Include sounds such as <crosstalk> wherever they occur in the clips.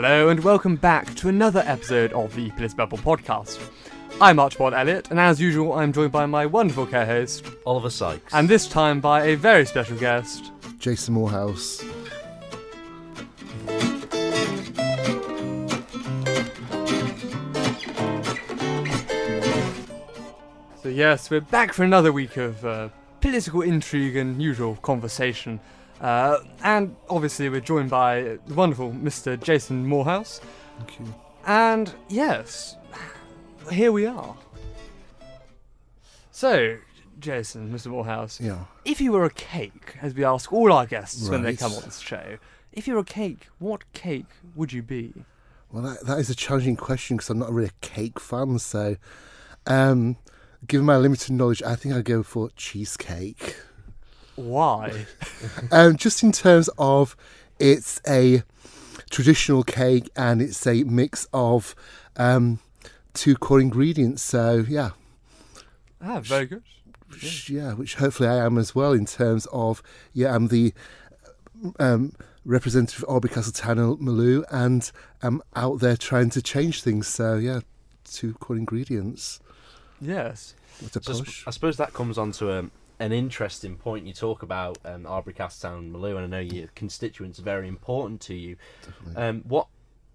Hello and welcome back to another episode of the Bliss Bubble podcast. I'm Archibald Elliott, and as usual, I'm joined by my wonderful co-host, Oliver Sykes. and this time by a very special guest. Jason Moorhouse. So yes, we're back for another week of uh, political intrigue and usual conversation. Uh, and obviously, we're joined by the wonderful Mr. Jason Moorhouse. Thank you. And yes, here we are. So, Jason, Mr. Moorhouse, Yeah. if you were a cake, as we ask all our guests when they Right. come on this show, if you're a cake, what cake would you be? Well, that, that is a challenging question because I'm not really a cake fan. So, um, given my limited knowledge, I think I'd go for cheesecake. Why? <laughs> um, just in terms of it's a traditional cake and it's a mix of um, two core ingredients. So, yeah, ah, very good. which, yeah, which hopefully I am as well in terms of yeah, I'm the um, representative of Arbory Castle Town and and I'm out there trying to change things. So yeah, two core ingredients. Yes. What a So I push! I suppose that comes on to um, an interesting point. You talk about um, Arbory Castown and Malew, and I know your constituents are very important to you. Um, what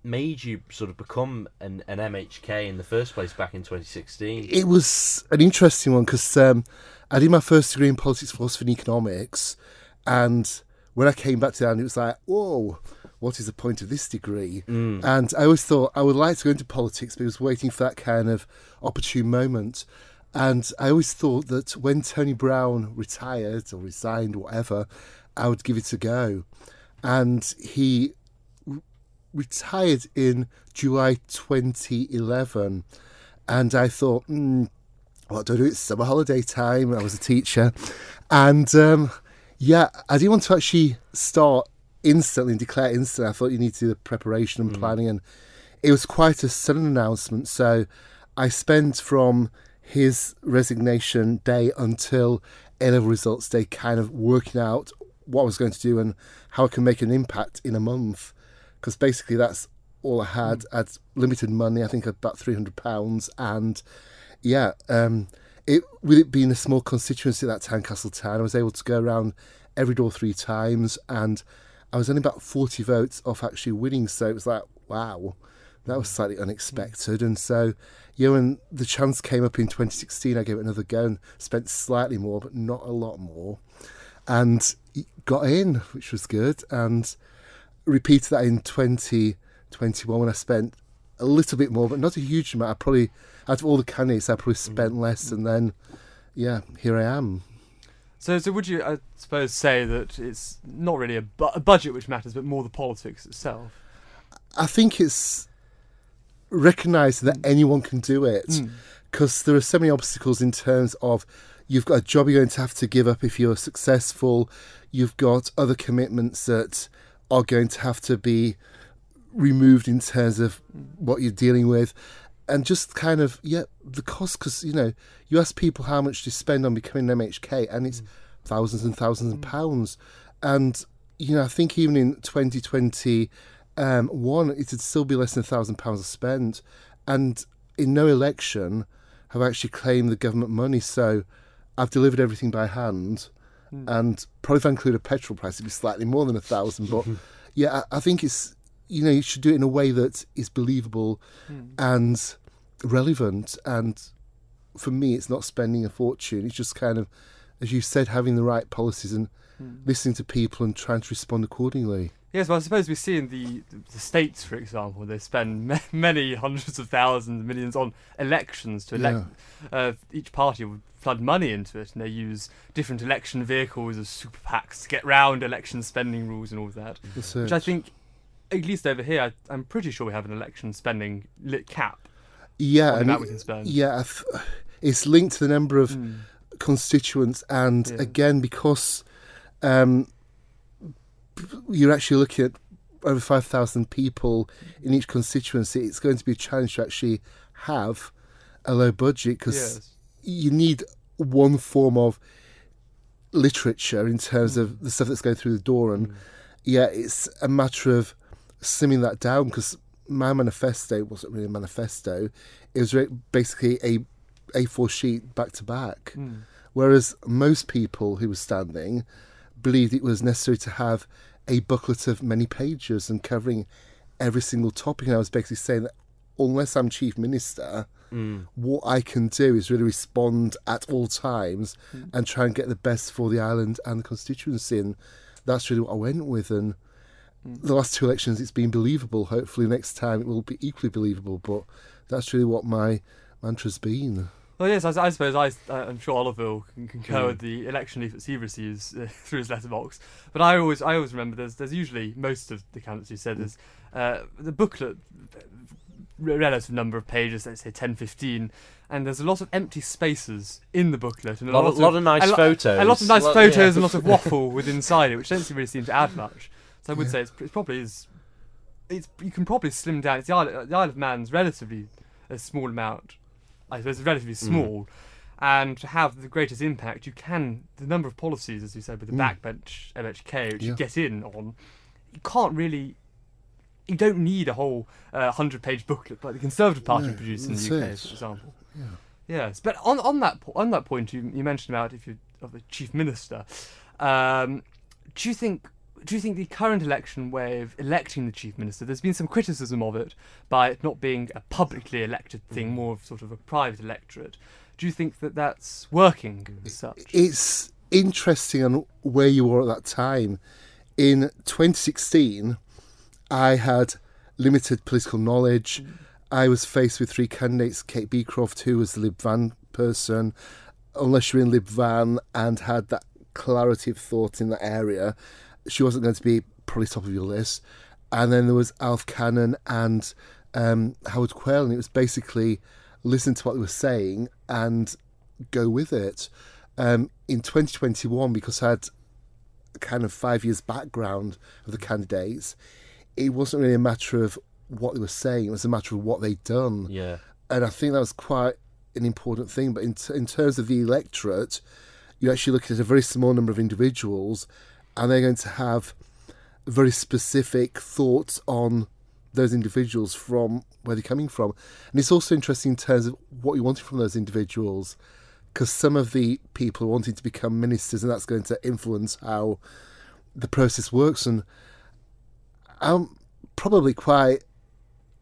made you sort of become an, an MHK in the first place back in 2016? It was an interesting one because um, I did my first degree in politics, philosophy, and economics, and when I came back to that, it was like, whoa. What is the point of this degree? And I always thought I would like to go into politics, but I was waiting for that kind of opportune moment. And I always thought that when Tony Brown retired or resigned, whatever, I would give it a go. And he r- retired in July 2011. And I thought, hmm, what do I do? It's summer holiday time. I was a teacher. And um, yeah, I didn't want to actually start instantly and declare instantly. I thought you need to do the preparation and planning. And it was quite a sudden announcement. So I spent from his resignation day until A level results day kind of working out what I was going to do and how I can make an impact in a month. Because basically, that's all I had. I had limited money, I think about £300. And yeah, um, it with it being a small constituency at that time, Castletown, I was able to go around every door three times, and I was only about forty votes off actually winning. So it was like, wow, that was slightly unexpected. And so, yeah, when the chance came up in 2016, I gave it another go and spent slightly more, but not a lot more, and got in, which was good, and repeated that in 2021 when I spent a little bit more, but not a huge amount. I probably, out of all the candidates, I probably mm. spent less, and then, yeah, here I am. So, so would you, I suppose, say that it's not really a, bu- a budget which matters, but more the politics itself? I think it's recognizing that mm. anyone can do it Mm. because there are so many obstacles in terms of you've got a job you're going to have to give up if you're successful, you've got other commitments that are going to have to be removed in terms of mm. what you're dealing with. And just kind of, yeah, the cost, because, you know, you ask people how much to spend on becoming an MHK, and it's mm. thousands and thousands of pounds. And, you know, I think even in 2020, um, one, it'd still be less than a thousand pounds spent, and in no election have I actually claimed the government money. So I've delivered everything by hand, hmm. and probably if I include a petrol price, it'd be slightly more than a thousand. But <laughs> yeah, I, I think it's you know you should do it in a way that is believable hmm. and relevant. And for me, it's not spending a fortune. It's just kind of, as you said, having the right policies and hmm. listening to people and trying to respond accordingly. Yes, well, I suppose we see in the the states, for example, they spend <laughs> ma- many hundreds of thousands, millions on elections to elect. Uh, each party would flood money into it, and they use different election vehicles as super PACs to get round election spending rules and all of that. Which I think, at least over here, I, I'm pretty sure we have an election spending lit cap yeah, and it- we can spend. yeah, th- it's linked to the number of Mm. constituents, and Yeah. again because um, you're actually looking at over five thousand people in each constituency, it's going to be a challenge to actually have a low budget because Yes. you need one form of literature in terms of the stuff that's going through the door, and mm. yeah, it's a matter of slimming that down because my manifesto wasn't really a manifesto. It was basically a A4 sheet back to back. Mm. Whereas most people who were standing believed it was necessary to have a booklet of many pages and covering every single topic. And I was basically saying that unless I'm chief minister, mm. what I can do is really respond at all times mm. and try and get the best for the island and the constituency. And that's really what I went with. And mm. the last two elections, it's been believable. Hopefully, next time it will be equally believable. But that's really what my mantra's been. Well, yes, I, I suppose I, uh, I'm sure Oliver can concur with hmm. the election leaflets he receives uh, <laughs> through his letterbox. But I always, I always remember there's, there's usually most of the candidates who said hmm. there's uh, the booklet, uh, relative number of pages, let's say 10, 15, and there's a lot of empty spaces in the booklet and a Lot lot, of- lot of nice a photos. a lot of nice Lot- photos yeah. and a lot of <laughs> waffle with inside it, which doesn't really seem to add hmm. much. So I would Yeah. say it's, it's probably is. It's you can probably slim down. It's the Isle, the Isle of Man's relatively a small amount. I suppose it's relatively Mm. small, and to have the greatest impact, you can the number of policies, as you said, with the Mm. backbench MHK, which you get in on. You can't really. You don't need a whole uh, hundred-page booklet like the Conservative Party No, produced in the UK, it. for example. Yeah. Yes, but on on that po- on that point, you you mentioned about if you of the chief minister. Um, do you think do you think the current election way of electing the chief minister? There's been some criticism of it by it not being a publicly elected thing, Mm. more of sort of a private electorate. Do you think that that's working as such? It's interesting on where you were at that time. In 2016, I had limited political knowledge. I was faced with three candidates Kate Beecroft, who was the Lib Van person. Unless you're in Lib Van and had that clarity of thought in that area, she wasn't going to be probably top of your list. And then there was Alf Cannan and um, Howard Quayle, and it was basically listen to what they were saying and go with it. Um, in 2021, because I had kind of five years background of the candidates, it wasn't really a matter of what they were saying; it was a matter of what they'd done Yeah. and I think that was quite an important thing. But in, t- in terms of the electorate, you're actually looking at a very small number of individuals, and they're going to have very specific thoughts on those individuals from where they're coming from. And it's also interesting in terms of what you wanted from those individuals, because some of the people are wanting to become ministers, and that's going to influence how the process works. And I'm probably quite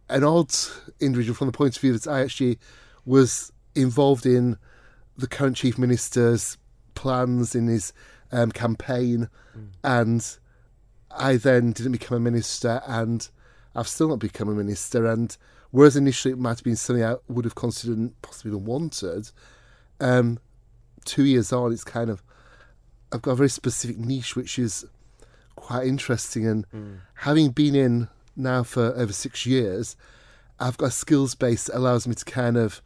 an odd individual from the point of view that I actually was involved in the current chief minister's plans in his um, campaign, and I then didn't become a minister, and I've still not become a minister. And whereas initially it might have been something I would have considered and possibly even wanted, um, two years on, it's kind of I've got a very specific niche, which is quite interesting. And having been in now for over six years, I've got a skills base that allows me to kind of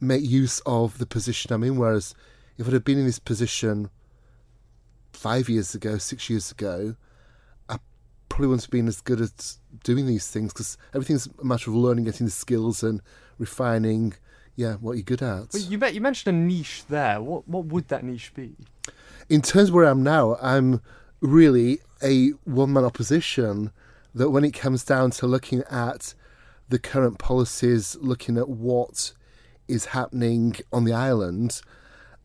make use of the position I'm in. Whereas if I'd have been in this position five years ago, six years ago, I probably wouldn't have been as good at doing these things because everything's a matter of learning, getting the skills and refining, yeah, what you're good at. Well, you, you mentioned a niche there. What what would that niche be? in terms of where I am now, I'm really a one man opposition that when it comes down to looking at the current policies, looking at what is happening on the island,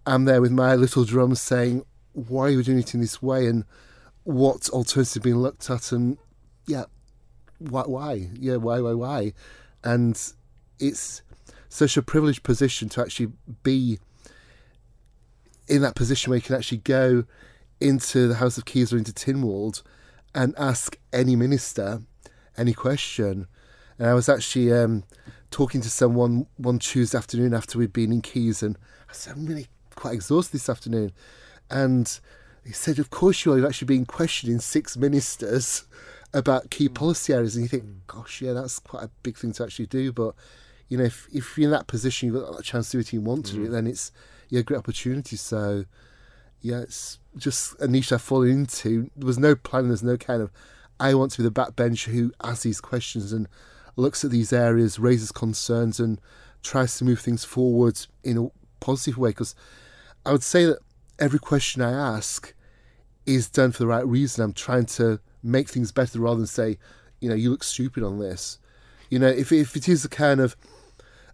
I'm there with my little drum saying, why are you doing it in this way? And what alternatives are being looked at? And yeah, why? why? Yeah, why, why, why? And it's such a privileged position to actually be in that position where you can actually go into the House of Keys or into Tynwald and ask any minister any question. And I was actually um, talking to someone one Tuesday afternoon after we'd been in Keys, and I said, I'm really quite exhausted this afternoon. And he said, Of course you are. You've actually been questioning six ministers about key hmm. policy areas. And you think, Gosh, yeah, that's quite a big thing to actually do. But, you know, if, if you're in that position, you've got a chance to do it you want to do it, then it's yeah, a great opportunity. So, yeah, it's just a niche I've fallen into. There was no plan, there's no kind of, I want to be the backbencher who asks these questions and looks at these areas, raises concerns, and tries to move things forward in a positive way. Because I would say that every question I ask is done for the right reason. I'm trying to make things better rather than say, you know, you look stupid on this. You know, if if it is a kind of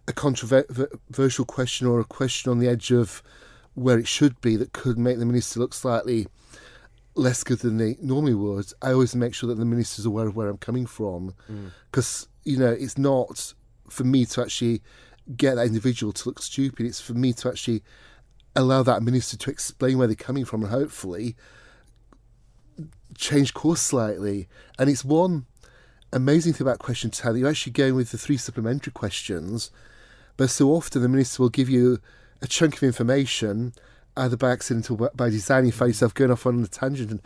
a controversial question or a question on the edge of where it should be that could make the minister look slightly less good than they normally would, I always make sure that the minister's aware of where I'm coming from. Because, mm. you know, it's not for me to actually get that individual to look stupid. It's for me to actually allow that minister to explain where they're coming from and hopefully change course slightly. And it's one amazing thing about question time that you're actually going with the three supplementary questions, but so often the minister will give you a chunk of information either by accident or by design. You find yourself going off on a tangent, and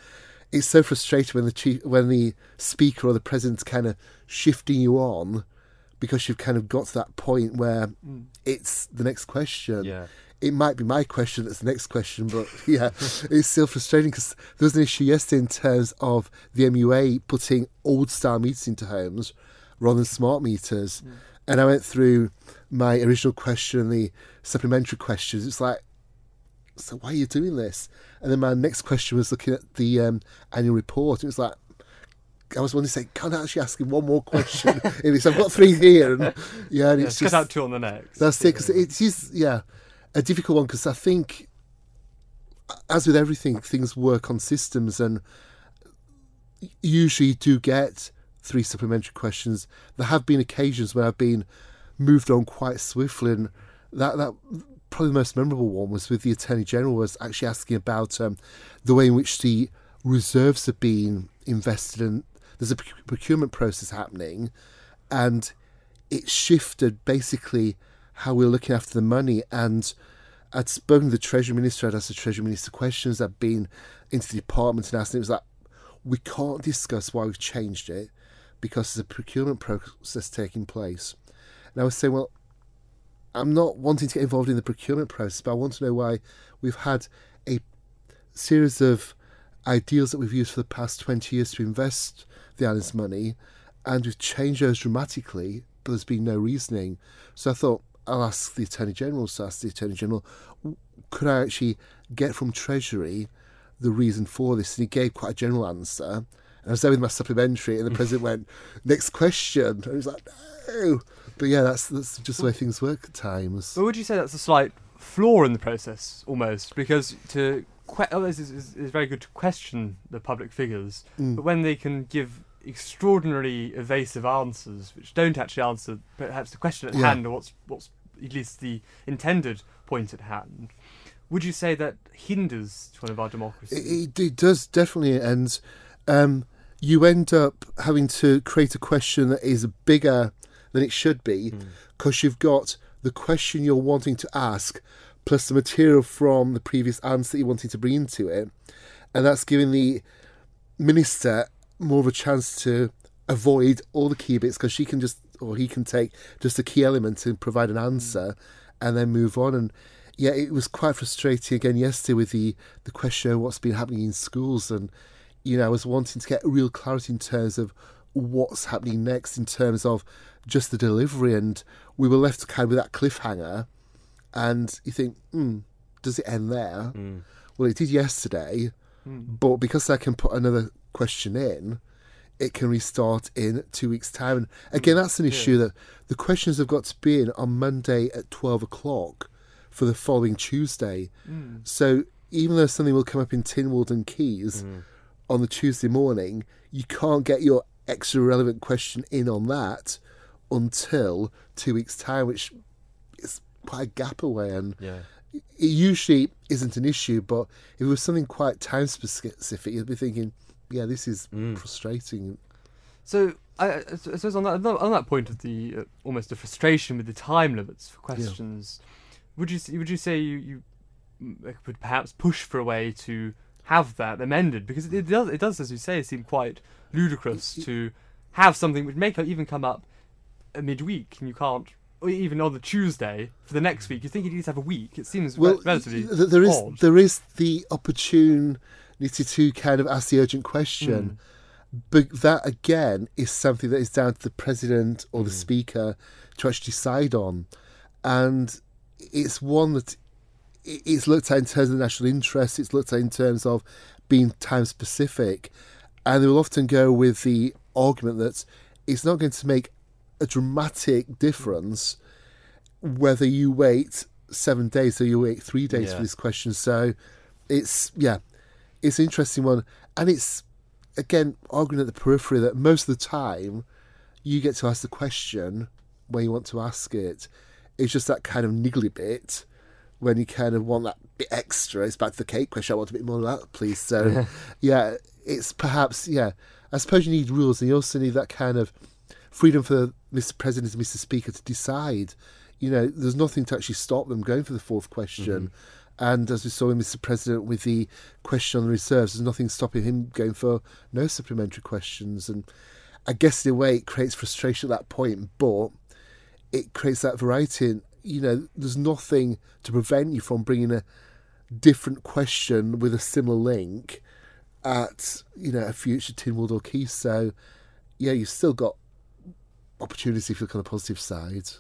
it's so frustrating when the chief, when the speaker or the president's kind of shifting you on because you've kind of got to that point where mm. it's the next question. Yeah. It might be my question that's the next question, but <laughs> yeah, it's still frustrating because there was an issue yesterday in terms of the MUA putting old style meters into homes rather than smart meters. Mm. And I went through my original question and the supplementary questions. It's like, so why are you doing this? And then my next question was looking at the um, annual report. It was like, I was wanting to say, can I actually ask him one more question? <laughs> I've got three here, and yeah, and it's yeah, just out two on the next. That's it, because it is just yeah a difficult one because I think, as with everything, things work on systems, and usually do get three supplementary questions. There have been occasions where I've been moved on quite swiftly, and that that probably the most memorable one was with the Attorney General was actually asking about um, the way in which the reserves have been invested in there's a procurement process happening, and it shifted basically how we're looking after the money. And I'd spoken to the Treasury Minister, I'd asked the Treasury Minister questions, I'd been into the department and asked, and it was like, we can't discuss why we've changed it because there's a procurement process taking place. And I was saying, well, I'm not wanting to get involved in the procurement process, but I want to know why we've had a series of ideals that we've used for the past 20 years to invest the island's money, and we've changed those dramatically, but there's been no reasoning. So I thought I'll ask the Attorney General. So I asked the Attorney General, could I actually get from Treasury the reason for this? And he gave quite a general answer. And I was there with my supplementary, and the president <laughs> went, "Next question." And I was like, "No," but yeah, that's that's just the way things work at times. But would you say that's a slight flaw in the process, almost, because to que- oh, it's, it's, it's, very good to question the public figures, mm. but when they can give extraordinarily evasive answers which don't actually answer perhaps the question at yeah. hand or what's what's at least the intended point at hand, would you say that hinders one of our democracies? It, it does definitely, and um, you end up having to create a question that is bigger than it should be because mm. you've got the question you're wanting to ask plus the material from the previous answer that you wanted to bring into it. And that's giving the minister more of a chance to avoid all the key bits because she can just, or he can take just a key element and provide an answer and then move on. And yeah, it was quite frustrating again yesterday with the, the question of what's been happening in schools. And, you know, I was wanting to get real clarity in terms of what's happening next in terms of just the delivery. And we were left kind of with that cliffhanger and you think, hmm, does it end there? Mm. Well, it did yesterday, mm. but because I can put another question in, it can restart in two weeks' time. And again, that's an issue yeah. that the questions have got to be in on Monday at 12 o'clock for the following Tuesday. Mm. So even though something will come up in Tynwald and Keys mm. on the Tuesday morning, you can't get your extra relevant question in on that until two weeks' time, which is quite a gap away, and yeah. it usually isn't an issue. But if it was something quite time specific, you'd be thinking, "Yeah, this is mm. frustrating." So I, I, suppose on that on that point of the uh, almost a frustration with the time limits for questions, yeah. would you would you say you you would perhaps push for a way to have that amended because it, it does it does as you say seem quite ludicrous to have something which may even come up midweek and you can't or even on the Tuesday for the next week. You think you need to have a week? It seems well, relatively there is odd. there is the opportunity to kind of ask the urgent question, mm. but that again is something that is down to the president or the mm. speaker to actually decide on, and it's one that it's looked at in terms of national interest. It's looked at in terms of being time specific, and they will often go with the argument that it's not going to make a dramatic difference whether you wait seven days or you wait three days Yeah. for this question. So it's yeah, it's an interesting one, and it's again arguing at the periphery that most of the time you get to ask the question when you want to ask it. It's just that kind of niggly bit when you kind of want that bit extra. It's back to the cake question. I want a bit more of that, please. So <laughs> yeah, it's perhaps yeah. I suppose you need rules, and you also need that kind of freedom for Mr. President and Mr. Speaker to decide. You know, there's nothing to actually stop them going for the fourth question. Mm-hmm. And as we saw with Mr. President with the question on the reserves, there's nothing stopping him going for no supplementary questions. And I guess in a way it creates frustration at that point, but it creates that variety. And, you know, there's nothing to prevent you from bringing a different question with a similar link at, you know, a future Tynwald or Key. So, yeah, you've still got opportunity if you look on the positive side.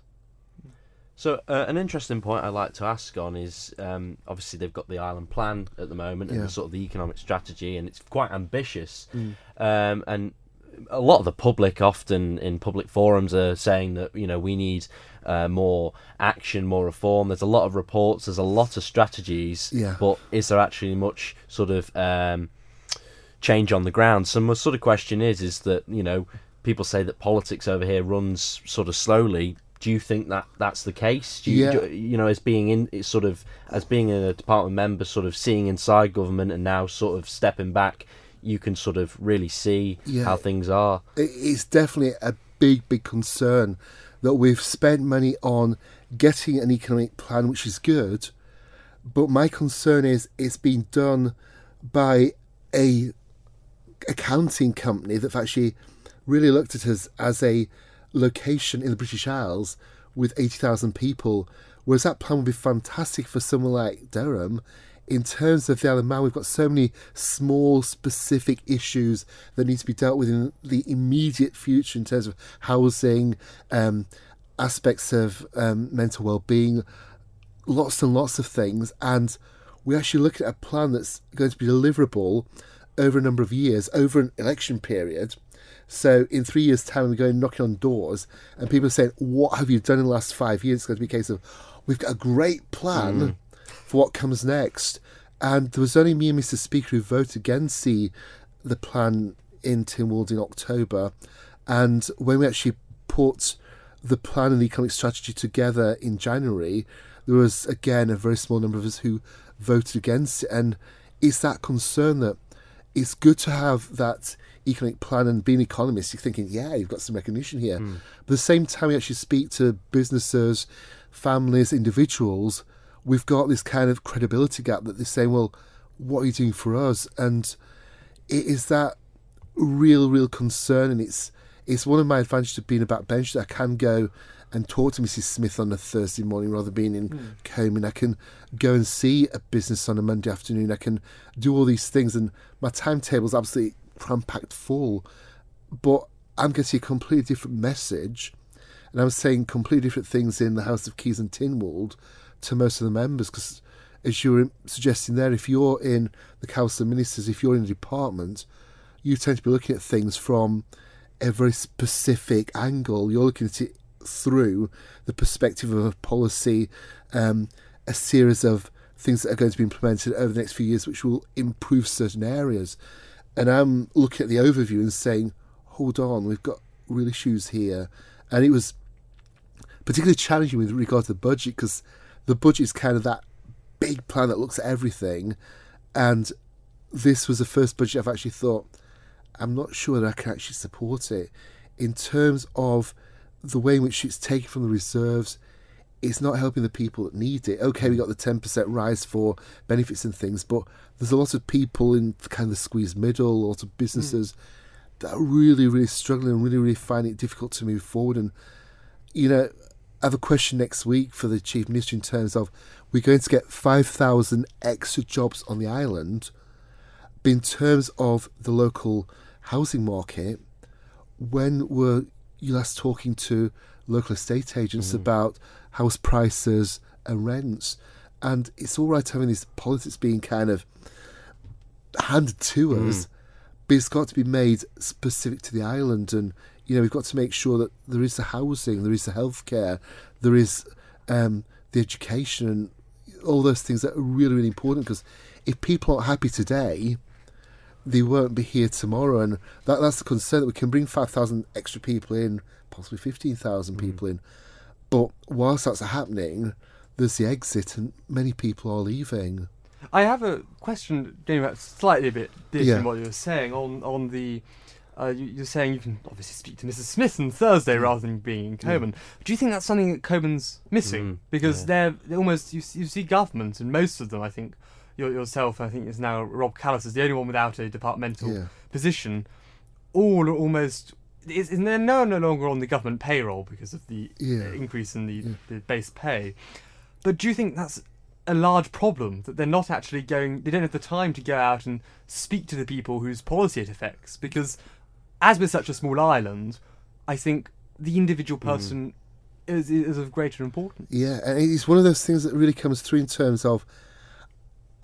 So uh, an interesting point I'd like to ask on is um, obviously they've got the island plan at the moment and Yeah. the sort of the economic strategy, and it's quite ambitious. Um, and a lot of the public, often in public forums, are saying that you know we need uh, more action, more reform. There's a lot of reports, there's a lot of strategies, Yeah. but is there actually much sort of um, change on the ground? So my sort of question is, is that you know people say that politics over here runs sort of slowly. Do you think that that's the case? Do you, Yeah. do- you know, as being in it's sort of as being a department member, sort of seeing inside government and now sort of stepping back, you can sort of really see Yeah. how things are. it's definitely a big, big concern that we've spent money on getting an economic plan, which is good. But my concern is it's been done by a accounting company that actually really looked at us as a location in the British Isles with 80,000 people, whereas that plan would be fantastic for somewhere like Durham. In terms of the Isle of Man, we've got so many small, specific issues that need to be dealt with in the immediate future in terms of housing, um, aspects of um, mental well-being, lots and lots of things. And we actually look at a plan that's going to be deliverable over a number of years, over an election period. So in three years' time, we're going knocking on doors, and people are saying, "What have you done in the last five years?" It's going to be a case of, "We've got a great plan mm. for what comes next." And there was only me and Mr. Speaker who voted against the the plan in Tynwald in October, and when we actually put the plan and the economic strategy together in January, there was again a very small number of us who voted against it, and it's that concern that it's good to have that economic plan and being economists, you're thinking, yeah, you've got some recognition here. Hmm. But at the same time, you actually speak to businesses, families, individuals, we've got this kind of credibility gap that they're saying, well, what are you doing for us? And it is that real, real concern, and it's it's one of my advantages of being a backbench that I can go and talk to Mrs. Smith on a Thursday morning rather than being in hmm. CoMin, I can go and see a business on a Monday afternoon. I can do all these things, and my timetable is absolutely cram packed full. But I'm getting a completely different message, and I'm saying completely different things in the House of Keys and Tynwald to most of the members because. As you were suggesting there, if you're in the Council of Ministers, if you're in a department, you tend to be looking at things from a very specific angle. You're looking at it through the perspective of a policy, um, a series of things that are going to be implemented over the next few years, which will improve certain areas. And I'm looking at the overview and saying, hold on, we've got real issues here. And it was particularly challenging with regard to the budget because the budget is kind of that big plan that looks at everything. And this was the first budget I've actually thought, I'm not sure that I can actually support it. In terms of the way in which it's taken from the reserves, it's not helping the people that need it. Okay, we got the 10% rise for benefits and things, but there's a lot of people in kind of the squeezed middle, a lot of businesses mm. that are really, really struggling and really, really finding it difficult to move forward. And, you know, I have a question next week for the Chief Minister in terms of we're going to get 5,000 extra jobs on the island, but in terms of the local housing market, when were you last talking to local estate agents mm. about house prices and rents? And it's all right having these politics being kind of handed to us, but it's got to be made specific to the island, and you know we've got to make sure that there is the housing, there is the healthcare, there is um, the education, and all those things that are really really important. Because if people aren't happy today, they won't be here tomorrow, and that, that's the concern that we can bring five thousand extra people in, possibly fifteen thousand mm. people in, but whilst that's happening, there's the exit, and many people are leaving. I have a question, getting back slightly a bit different yeah. what you were saying on on the. Uh, you, are saying you can obviously speak to Mrs. Smith on Thursday mm. rather than being in CoMin. Mm. Do you think that's something that CoMin's missing? Mm. Because yeah. they're, they're, almost you, you see government and most of them. I think yourself. I think is now Rob Callis is the only one without a departmental yeah. position. All are almost is, is they're no no longer on the government payroll because of the increase in the, the base pay. But do you think that's a large problem that they're not actually going they don't have the time to go out and speak to the people whose policy it affects because as with such a small island i think the individual hmm. person mm. is, is of greater importance yeah and it's one of those things that really comes through in terms of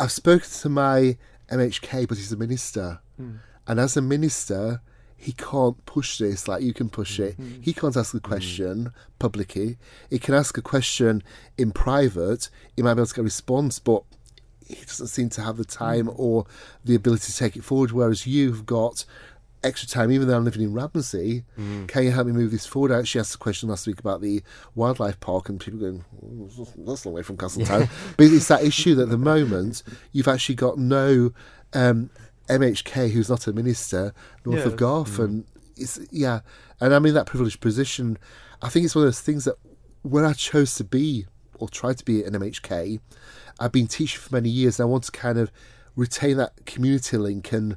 i've spoken to my mhk but he's a minister mm. and as a minister he can't push this like you can push it. Mm-hmm. He can't ask a mm-hmm. question mm. publicly. He can ask a question in private. He might be able to get a response, but he doesn't seem to have the time mm. or the ability to take it forward. Whereas you've got extra time, even though I'm living in Ramsey, mm. can you help me move this forward? I actually asked a question last week about the wildlife park, and people going, oh, that's a long way from Castletown. <laughs> But it's that issue that at the moment you've actually got no um, MHK, who's not a minister, north yeah. of Garth, mm. and it's yeah, and I'm in that privileged position. I think it's one of those things that when I chose to be or try to be an MHK, I've been teaching for many years, and I want to kind of retain that community link and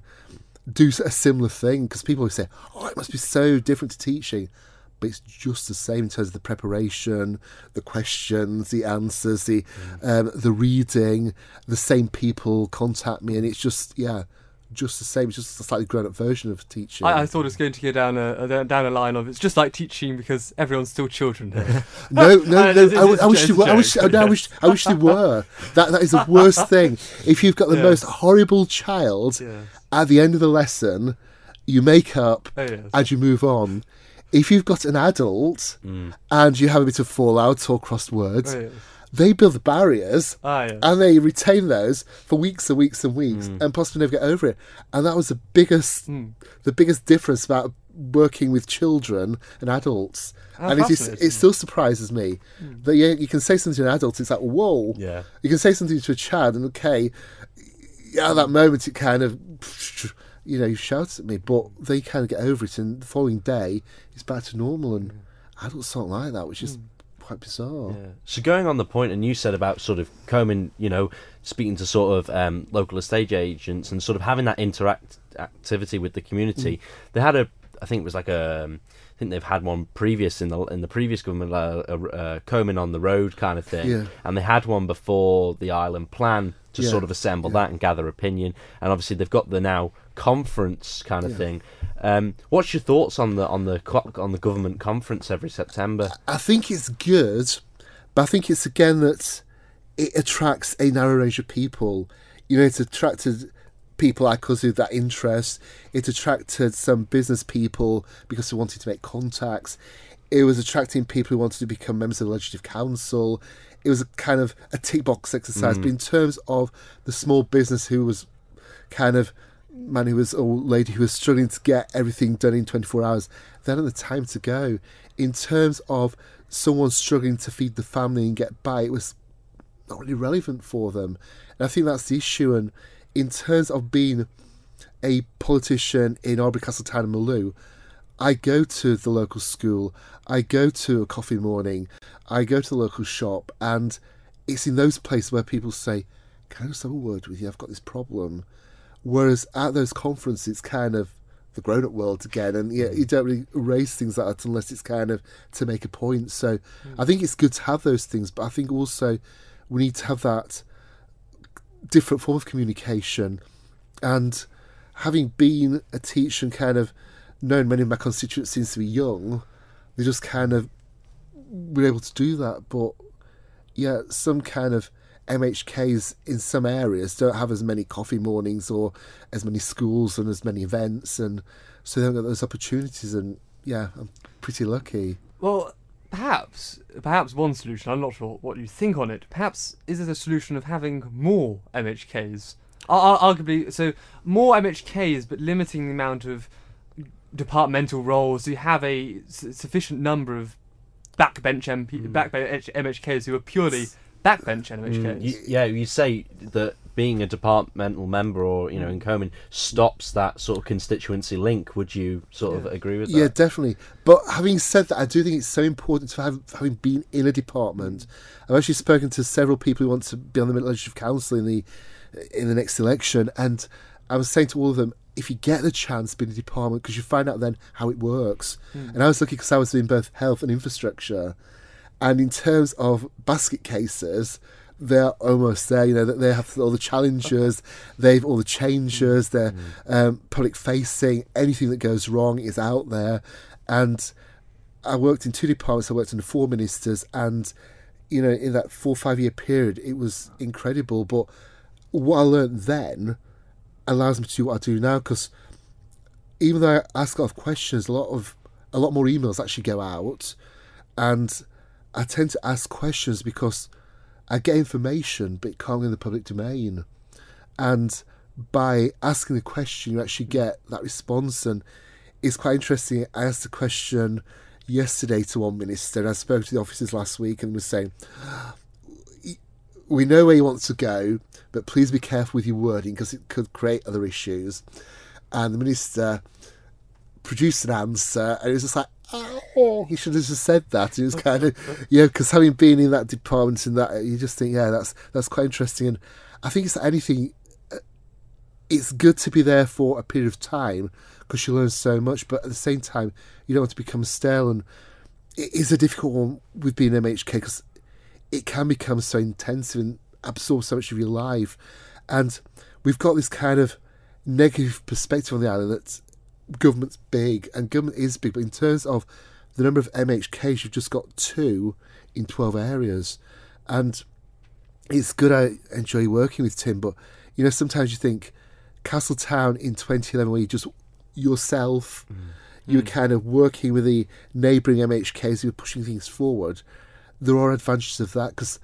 do a similar thing because people always say, "Oh, it must be so different to teaching." but it's just the same in terms of the preparation, the questions, the answers, the mm. um, the reading. The same people contact me, and it's just yeah, just the same. It's just a slightly grown-up version of teaching. I, I, thought it was going to go down a, a, down a line of it's just like teaching because everyone's still children. <laughs> <laughs> no, no, no. <laughs> I, I, wish they were. I wish, I wish, I wish they were. That that is the worst thing. If you've got the yeah. most horrible child yeah. at the end of the lesson, you make up oh, yes. and you move on. If you've got an adult mm. and you have a bit of fallout or crossed words. Oh, yes they build barriers ah, yes. and they retain those for weeks and weeks and weeks mm. and possibly never get over it. And that was the biggest, mm. the biggest difference about working with children and adults. Oh, and it, is, it still surprises me mm. that yeah, you can say something to an adult, it's like, whoa. Yeah. You can say something to a child, and okay, yeah, at that moment it kind of, you know, you shouts at me, but they kind of get over it, and the following day it's back to normal. And hmm. adults don't like that, which is hmm quite bizarre. Yeah. So going on the point, and you said about sort of CoMin, you know, speaking to sort of um, local estate agents and sort of having that interact activity with the community. Mm. They had a, I think it was like a. Um, think they've had one previous in the in the previous government, uh, a, a, CoMin on the road kind of thing, yeah. and they had one before the island plan to yeah. sort of assemble yeah. that and gather opinion. And obviously they've got the now conference kind of thing. Um, what's your thoughts on the on the on the government conference every September? I think it's good, but I think it's again that it attracts a narrow range of people. You know, it's attracted people like us with that interest. It attracted some business people because they wanted to make contacts. It was attracting people who wanted to become members of the Legislative Council. It was a kind of a tick box exercise. Mm. But in terms of the small business who was kind of man who was or lady who was struggling to get everything done in 24 hours, they had the time to go. In terms of someone struggling to feed the family and get by, it was not really relevant for them. And I think that's the issue. And in terms of being a politician in Arbory Castletown and Malew, I go to the local school, I go to a coffee morning, I go to the local shop, and it's in those places where people say, Can I just have a word with you? I've got this problem. Whereas at those conferences, it's kind of the grown up world again, and yeah, you don't really raise things like that unless it's kind of to make a point. So mm. I think it's good to have those things, but I think also we need to have that different form of communication. And having been a teacher and kind of known many of my constituents since we were young, they just kind of were able to do that. But yeah, some kind of MHKs in some areas don't have as many coffee mornings or as many schools and as many events, and so they don't get those opportunities. And yeah, I'm pretty lucky. Well, perhaps, perhaps one solution. I'm not sure what you think on it. Perhaps is it a solution of having more MHKs? Ar- ar- arguably, so more MHKs, but limiting the amount of departmental roles. You have a sufficient number of backbench MP, backbench MHKs who are purely backbench MHKs. Mm, you, yeah, you say that being a departmental member or you know in CoMin stops that sort of constituency link. Would you sort of agree with that? Yeah, definitely. But having said that, I do think it's so important to have having been in a department. I've actually spoken to several people who want to be on the Middle legislative council in the in the next election, and I was saying to all of them, if you get the chance to be in a department, because you find out then how it works. Hmm. And I was lucky because I was in both health and infrastructure, and in terms of basket cases. They're almost there, you know. That they have all the challengers, they've all the changers. They're um, public facing. Anything that goes wrong is out there, and I worked in two departments. I worked under four ministers, and you know, in that four or five year period, it was incredible. But what I learned then allows me to do what I do now because even though I ask a lot of questions, a lot of a lot more emails actually go out, and I tend to ask questions because I get information, but be in the public domain, and by asking the question, you actually get that response, and it's quite interesting. I asked a question yesterday to one minister, and I spoke to the officers last week and was saying, "We know where you want to go, but please be careful with your wording because it could create other issues." And the minister produced an answer, and it was just like, Ah, "Oh, he should have just said that." It was kind of, <laughs> yeah, because having been in that department and that, you just think, yeah, that's that's quite interesting, and I think it's anything uh, it's good to be there for a period of time because you learn so much, but at the same time, you don't want to become stale. And it is a difficult one with being MHK because it can become so intensive and absorb so much of your life. And we've got this kind of negative perspective on the island that government's big, and government is big, but in terms of the number of MHKs, you've just got two in 12 areas. And it's good I enjoy working with Tim, but you know, sometimes you think, Castletown in 2011, where you just yourself, you were kind of working with the neighbouring MHKs, you were pushing things forward. There are advantages of that because,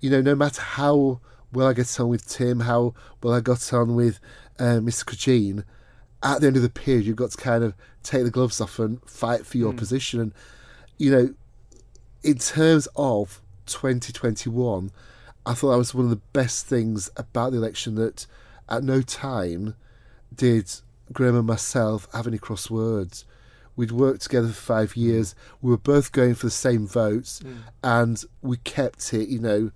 you know, no matter how well I get on with Tim, how well I got on with uh, Mr. Cregeen, at the end of the period, you've got to kind of take the gloves off and fight for your hmm. position. And, you know, in terms of 2021, I thought that was one of the best things about the election that at no time did Graham and myself have any crosswords. We'd worked together for five hmm. years. We were both going for the same votes, hmm. and we kept it, you know,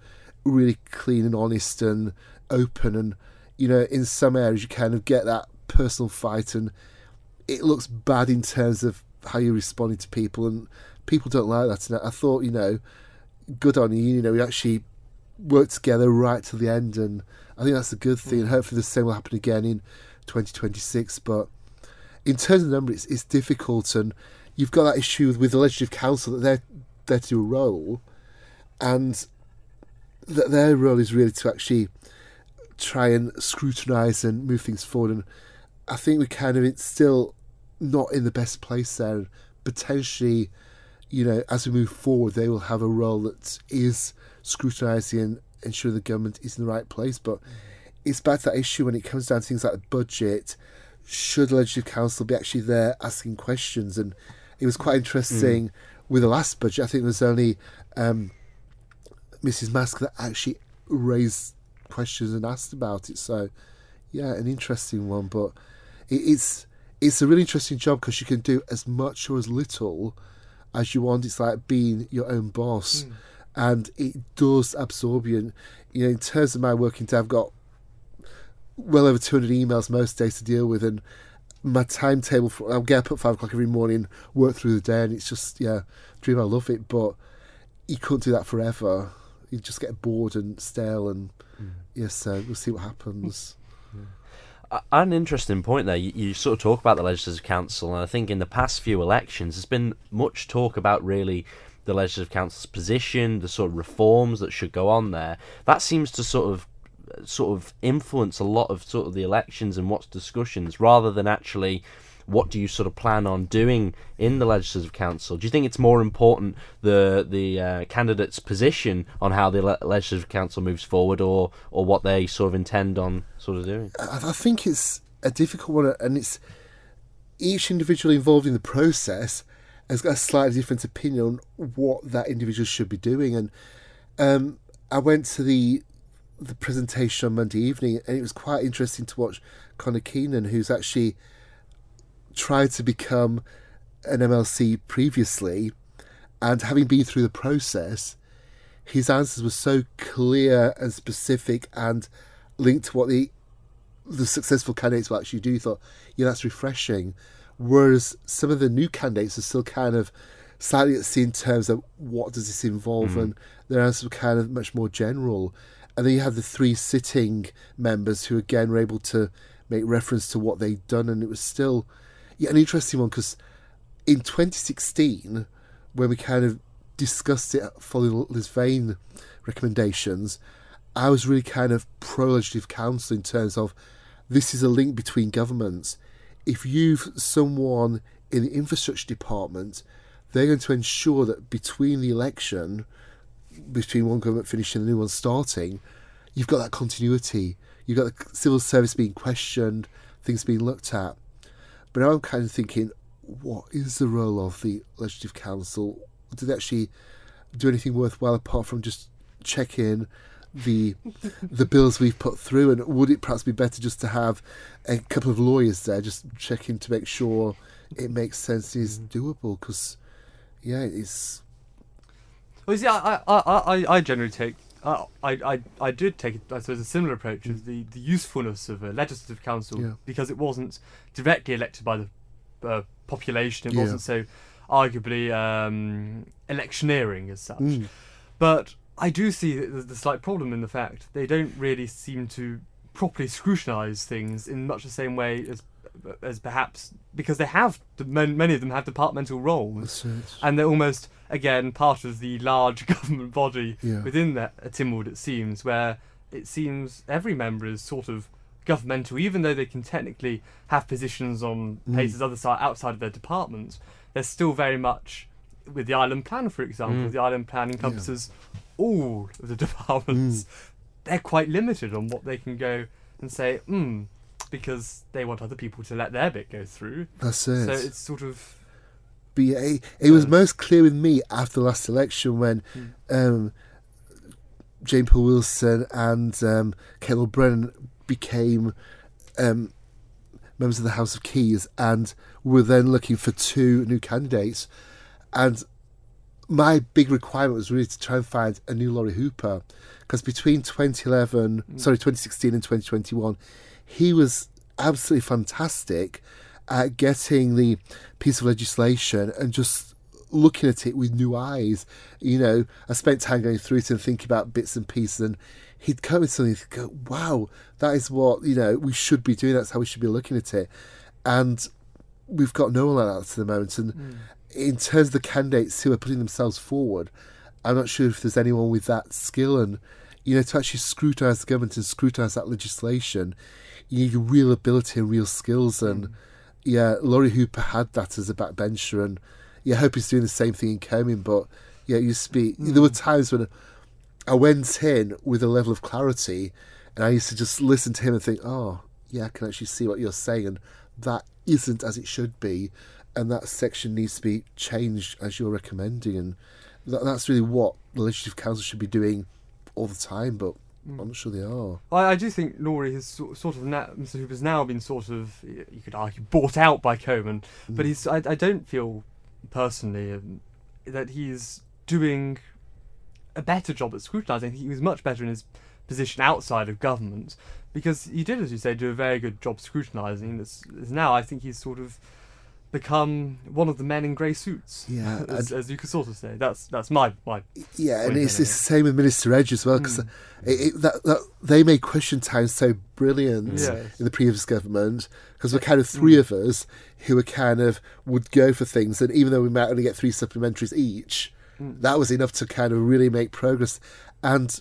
really clean and honest and open. And you know, in some areas, you kind of get that personal fight, and it looks bad in terms of how you're responding to people, and people don't like that. And I thought, you know, good on you. You know, we actually worked together right to the end, and I think that's a good thing. And hopefully, the same will happen again in 2026. But in terms of the number, it's, it's difficult, and you've got that issue with, with the legislative council that they're there to do a role, and that their role is really to actually try and scrutinise and move things forward. And I think we kind of it's still not in the best place there. Potentially, you know, as we move forward, they will have a role that is scrutinising and ensuring the government is in the right place. But it's back to that issue when it comes down to things like the budget. Should the Legislative Council be actually there asking questions? And it was quite interesting with the last budget. I think there was only um, Mrs. Mask that actually raised questions and asked about it. So, yeah, an interesting one. But it's it's a really interesting job because you can do as much or as little as you want. It's like being your own boss, hmm. and it does absorb you. And you know, in terms of my working day, I've got well over 200 emails most days to deal with, and my timetable for I'll get up at five o'clock every morning, work through the day, and it's just yeah, dream. I love it, but you couldn't do that forever. You just get bored and stale, and hmm. yes, so we'll see what happens. An interesting point there. You, you sort of talk about the Legislative Council, and I think in the past few elections, there's been much talk about really the Legislative Council's position, the sort of reforms that should go on there. That seems to sort of sort of influence a lot of sort of the elections and what's discussions rather than actually what do you sort of plan on doing in the legislative council? Do you think it's more important the the uh, candidate's position on how the le- legislative council moves forward, or or what they sort of intend on sort of doing? I, think it's a difficult one, and it's each individual involved in the process has got a slightly different opinion on what that individual should be doing. And um, I went to the the presentation on Monday evening, and it was quite interesting to watch Conor Keenan, who's actually tried to become an MLC previously, and having been through the process, his answers were so clear and specific and linked to what the the successful candidates will actually do. Thought, yeah, that's refreshing. Whereas some of the new candidates are still kind of slightly at sea in terms of what does this involve, mm. and their answers were kind of much more general. And then you have the three sitting members who again were able to make reference to what they'd done, and it was still yeah, an interesting one because in 2016, when we kind of discussed it following Lisvane recommendations, I was really kind of pro legislative council in terms of this is a link between governments. If you've someone in the infrastructure department, they're going to ensure that between the election, between one government finishing and the new one starting, you've got that continuity. You've got the civil service being questioned, things being looked at. But now I'm kind of thinking, what is the role of the Legislative Council? Do they actually do anything worthwhile apart from just check in the <laughs> the bills we've put through? And would it perhaps be better just to have a couple of lawyers there just checking to make sure it makes sense and is doable? Because yeah, it's. Well, see, I I I, I generally take uh, I, I I did take I suppose a similar approach as the, the usefulness of a legislative council yeah. because it wasn't directly elected by the uh, population. It yeah. wasn't so arguably um, electioneering as such. Mm. But I do see the, the slight problem in the fact they don't really seem to properly scrutinise things in much the same way as as perhaps because they have many of them have departmental roles and they're almost again part of the large <laughs> government body yeah. within that uh, it seems where it seems every member is sort of governmental even though they can technically have positions on mm. places other side outside of their departments they're still very much with the island plan for example mm. the island plan encompasses yeah. all of the <laughs> departments mm. they're quite limited on what they can go and say hmm because they want other people to let their bit go through. That's it. So it's sort of. But yeah, it, it was most clear with me after the last election when mm. um, Jane Poole-Wilson and um, Kate Lord-Brennan became um, members of the House of Keys and were then looking for two new candidates. And my big requirement was really to try and find a new Lawrie Hooper because between 2011, mm. sorry, 2016 and 2021, he was absolutely fantastic at getting the piece of legislation and just looking at it with new eyes. You know, I spent time going through it and thinking about bits and pieces, and he'd come with something and go, wow, that is what, you know, we should be doing. That's how we should be looking at it. And we've got no one like that at the moment. And mm. in terms of the candidates who are putting themselves forward, I'm not sure if there's anyone with that skill and, you know, to actually scrutinise the government and scrutinise that legislation you need real ability and real skills. And mm. Yeah, Lawrie Hooper had that as a backbencher, and yeah, I hope he's doing the same thing in CoMin. But yeah, you speak. Mm. There were times when I went in with a level of clarity, and I used to just listen to him and think, oh, yeah, I can actually see what you're saying, and that isn't as it should be, and that section needs to be changed as you're recommending, and that, that's really what the legislative council should be doing all the time. But. I'm not sure they are. I, I do think Lawrie has sort, sort of now, Mr. Hooper's now been sort of you could argue bought out by CoMin, mm. but he's I, I don't feel personally um, that he's doing a better job at scrutinising. He was much better in his position outside of government because he did, as you say, do a very good job scrutinising. It's now I think he's sort of become one of the men in grey suits. Yeah, <laughs> as, as, you could sort of say. That's that's my my. Yeah, and it's, it's the same with Minister Edge as well because mm. that, that they made question time so brilliant yes. in the previous government because we're kind of three mm. of us who were kind of would go for things, and even though we might only get three supplementaries each. mm. that was enough to kind of really make progress. And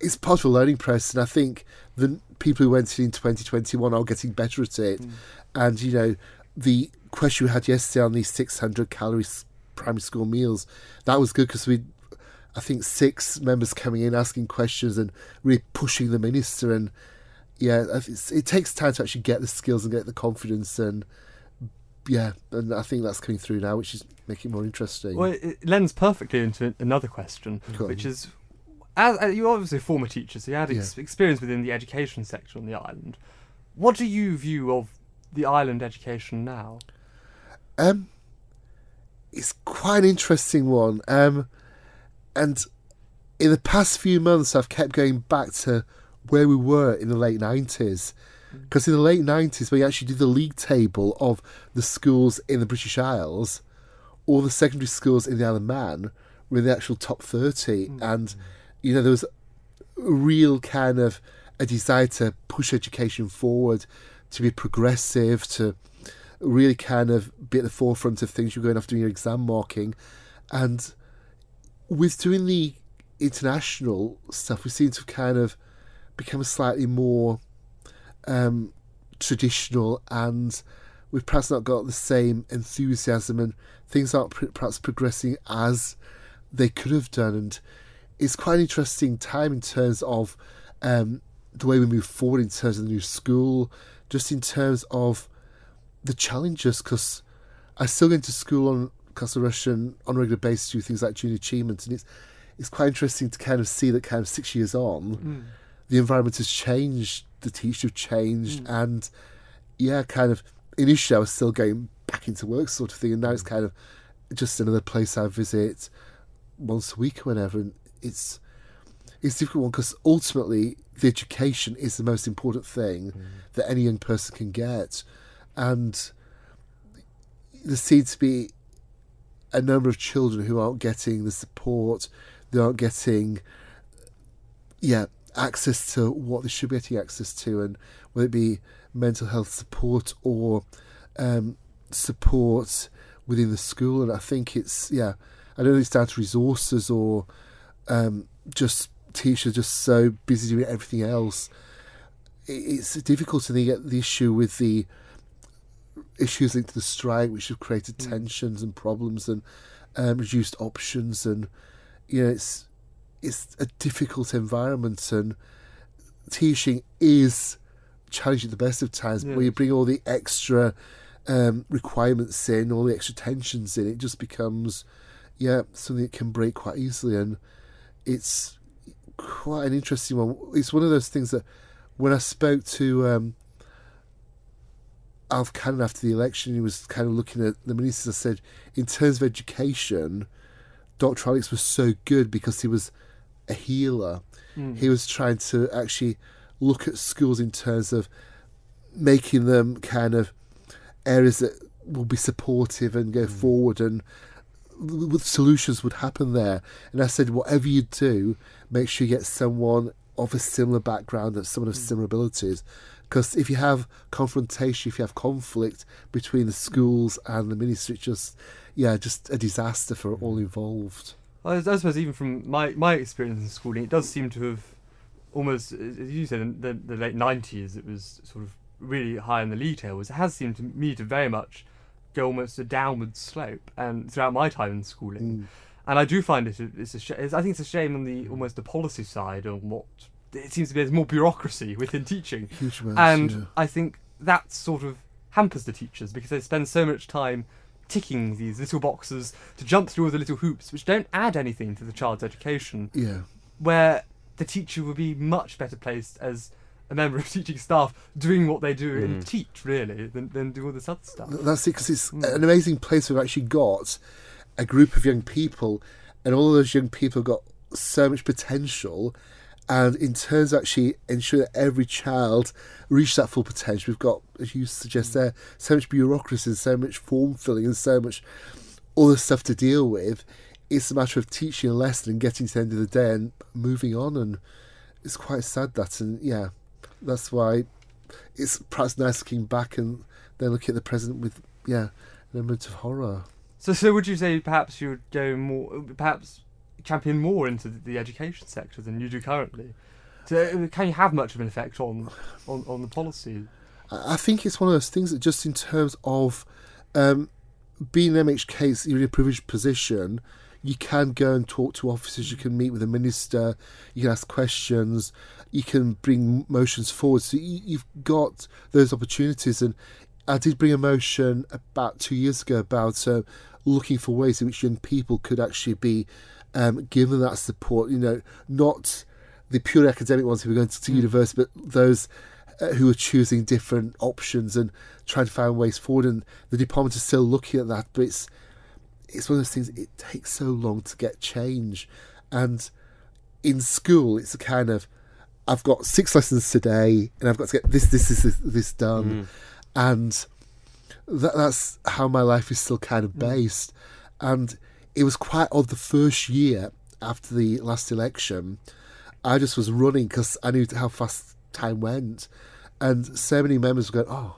it's part of a learning process. And I think the people who went in 2021 are getting better at it. Mm. And, you know, the question we had yesterday on these 600 calories primary school meals, that was good because we I think six members coming in asking questions and really pushing the minister and yeah it takes time to actually get the skills and get the confidence and yeah and I think that's coming through now which is making it more interesting. Well it lends perfectly into another question which is as, you're obviously a former teacher so you had ex- yeah. experience within the education sector on the island. What do you view of the island education now um it's quite an interesting one um and in the past few months, I've kept going back to where we were in the late 90s. Because in the late 90s, we actually did the league table of the schools in the British Isles, all the secondary schools in the Isle of Man were in the actual top 30. Mm. And, you know, there was a real kind of a desire to push education forward, to be progressive, to really kind of be at the forefront of things. You're going after doing your exam marking. And with doing the international stuff, we seem to have kind of become slightly more um, traditional and we've perhaps not got the same enthusiasm and things aren't perhaps progressing as they could have done. And it's quite an interesting time in terms of um, the way we move forward in terms of the new school, just in terms of the challenges, because I still go to school on Castle Rushen on a regular basis do things like junior achievement, and it's it's quite interesting to kind of see that kind of six years on, mm. the environment has changed, the teachers have changed, mm. and yeah, kind of initially I was still going back into work sort of thing, and now it's hmm. kind of just another place I visit once a week or whenever, and it's it's a difficult one because ultimately the education is the most important thing mm. that any young person can get, and there seems to be a number of children who aren't getting the support, they aren't getting, yeah, access to what they should be getting access to, and whether it be mental health support or um, support within the school. And I think it's, yeah, I don't think it's down to resources or um, just teachers just so busy doing everything else. It's difficult to get the issue with the issues linked to the strike, which have created mm. tensions and problems and um, reduced options, and you know it's it's a difficult environment, and teaching is challenging at the best of times. But when you bring all the extra um, requirements in, all the extra tensions in, it just becomes yeah something that can break quite easily, and it's quite an interesting one. It's one of those things that when I spoke to um, Alf Cannan after the election, he was kind of looking at the ministers. I said, in terms of education, Dr. Alex was so good because he was a healer. Mm. He was trying to actually look at schools in terms of making them kind of areas that will be supportive and go mm. forward and solutions would happen there. And I said, whatever you do, make sure you get someone of a similar background, of someone of mm. similar abilities, because if you have confrontation, if you have conflict between the schools and the ministry, it's just yeah, just a disaster for all involved. I suppose even from my my experience in schooling, it does seem to have almost, as you said, in the, the late nineties, it was sort of really high in the league tables. It has seemed to me to very much go almost a downward slope, and throughout my time in schooling. Mm. And I do find it it's a sh- I think it's a shame on the almost the policy side on what it seems to be there's more bureaucracy within teaching. Huge amounts, and yeah. I think that sort of hampers the teachers because they spend so much time ticking these little boxes to jump through all the little hoops which don't add anything to the child's education. Yeah. Where the teacher would be much better placed as a member of <laughs> teaching staff doing what they do mm. and teach really than, than do all this other stuff. That's it because it's mm. an amazing place we've actually got a group of young people and all of those young people got so much potential and in terms of actually ensure that every child reach that full potential, we've got, as you suggest there, so much bureaucracy, and so much form filling, and so much other stuff to deal with. It's a matter of teaching a lesson and getting to the end of the day and moving on. And it's quite sad that, and yeah, that's why it's perhaps nice looking back and then looking at the present with, yeah, an element of horror. So, so would you say perhaps you would go more, perhaps champion more into the education sector than you do currently? So, can you have much of an effect on on, on the policy? I think it's one of those things that just in terms of um, being an MHK, you're in a privileged position. You can go and talk to officers. You can meet with the minister. You can ask questions. You can bring motions forward. So you, you've got those opportunities. And I did bring a motion about two years ago about uh, looking for ways in which young people could actually be um, given that support. You know, not the pure academic ones who are going to, to mm. university, but those uh, who are choosing different options and trying to find ways forward. And the department is still looking at that, but it's it's one of those things. It takes so long to get change, and in school, it's a kind of I've got six lessons today, and I've got to get this, this, this, this, this done, mm. and that, that's how my life is still kind of mm. based. Mm. And it was quite odd the first year after the last election. I just was running because I knew how fast time went, and so many members were going, "Oh,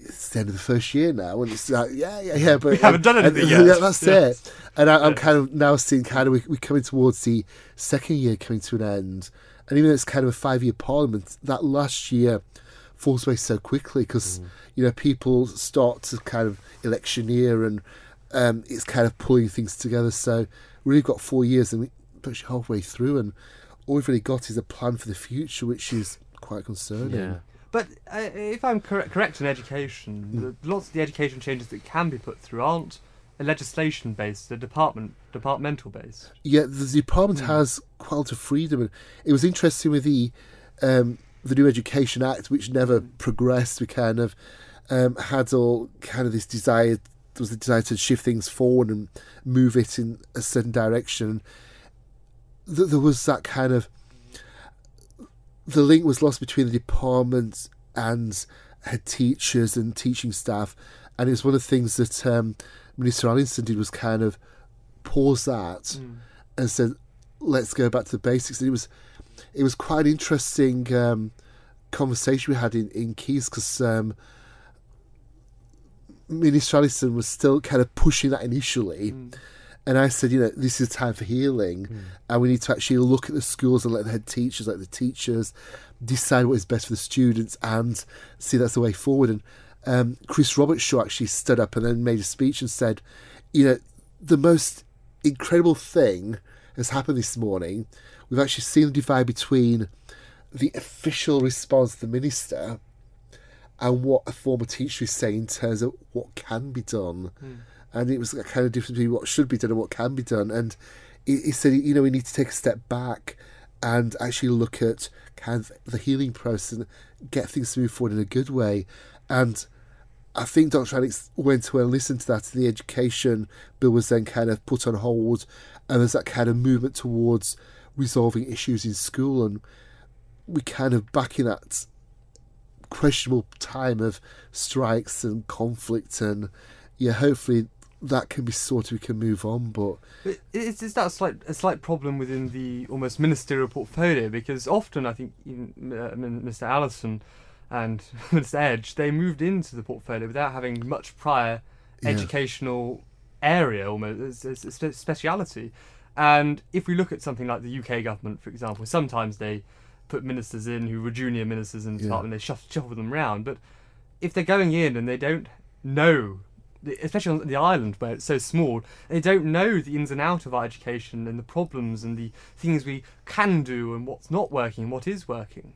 it's the end of the first year now," and it's like, "Yeah, yeah, yeah," but <laughs> we haven't done anything and, <laughs> yet. Yeah, that's it. And I, am kind of now seeing kind of we, we're coming towards the second year coming to an end, and even though it's kind of a five year parliament, that last year falls away so quickly because mm. you know people start to kind of electioneer and um, it's kind of pulling things together. So we've got four years and we're halfway through, and all we've really got is a plan for the future, which is quite concerning. Yeah. But uh, if I'm cor- correct in education, mm. lots of the education changes that can be put through aren't legislation based, they're department departmental based. Yeah, the department mm. has quite a lot of freedom, and it was interesting with the um, the new Education Act, which never mm. progressed. We kind of um, had all kind of this desire. Was the desire to shift things forward and move it in a certain direction. There was that kind of the link was lost between the department and head teachers and teaching staff, and it was one of the things that um, Minister Allinson did was kind of pause that mm. and said, "Let's go back to the basics." And it was it was quite an interesting um, conversation we had in in Keys because. Um, Minister Allinson was still kind of pushing that initially, mm. And I said, you know, this is time for healing, mm. and we need to actually look at the schools and let the head teachers, let the teachers, decide what is best for the students and see that's the way forward. And um, Chris Robertshaw actually stood up and then made a speech and said, you know, the most incredible thing has happened this morning. We've actually seen the divide between the official response the minister and what a former teacher is saying in terms of what can be done. Mm and it was a kind of difference between what should be done and what can be done. And he, he said, you know, we need to take a step back and actually look at kind of the healing process and get things to move forward in a good way. And I think Dr. Alex went well and listened to that. The education bill was then kind of put on hold, and there's that kind of movement towards resolving issues in school. And we kind of back in that questionable time of strikes and conflict, and yeah, hopefully that can be sorted. We can move on, but is, is that a slight a slight problem within the almost ministerial portfolio? Because often I think even, uh, Mr. Allinson and <laughs> Mr. Edge they moved into the portfolio without having much prior yeah. educational area, almost as, as a speciality. And if we look at something like the UK government, for example, sometimes they put ministers in who were junior ministers in the yeah. department, they shuffle, shuffle them around. But if they're going in and they don't know especially on the island where it's so small, they don't know the ins and outs of our education and the problems and the things we can do and what's not working and what is working.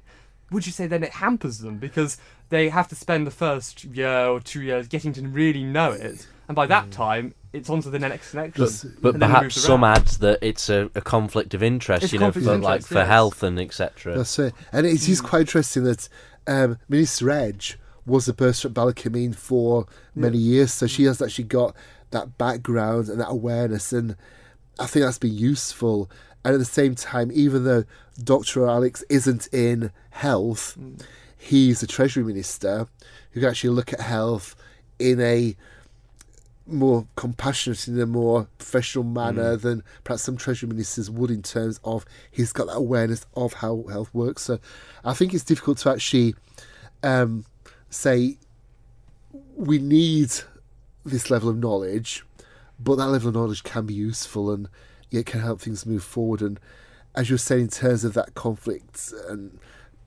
Would you say then it hampers them because they have to spend the first year or two years getting to really know it, and by that mm. time it's on to the next election. But, but perhaps some adds that it's a, a conflict of interest, it's you know, for, interest, like for yes. health and etc. That's it, and it is quite interesting that um, Minister Edge was the person at Ballakermeen for many yeah. years, so she has actually got that background and that awareness, and I think that's been useful. And at the same time, even though Dr. Alex isn't in health, mm. he's a Treasury Minister who can actually look at health in a more compassionate, in a more professional manner mm. than perhaps some Treasury Ministers would in terms of he's got that awareness of how health works. So I think it's difficult to actually um, say we need this level of knowledge, but that level of knowledge can be useful and it can help things move forward. And as you were saying, in terms of that conflict, and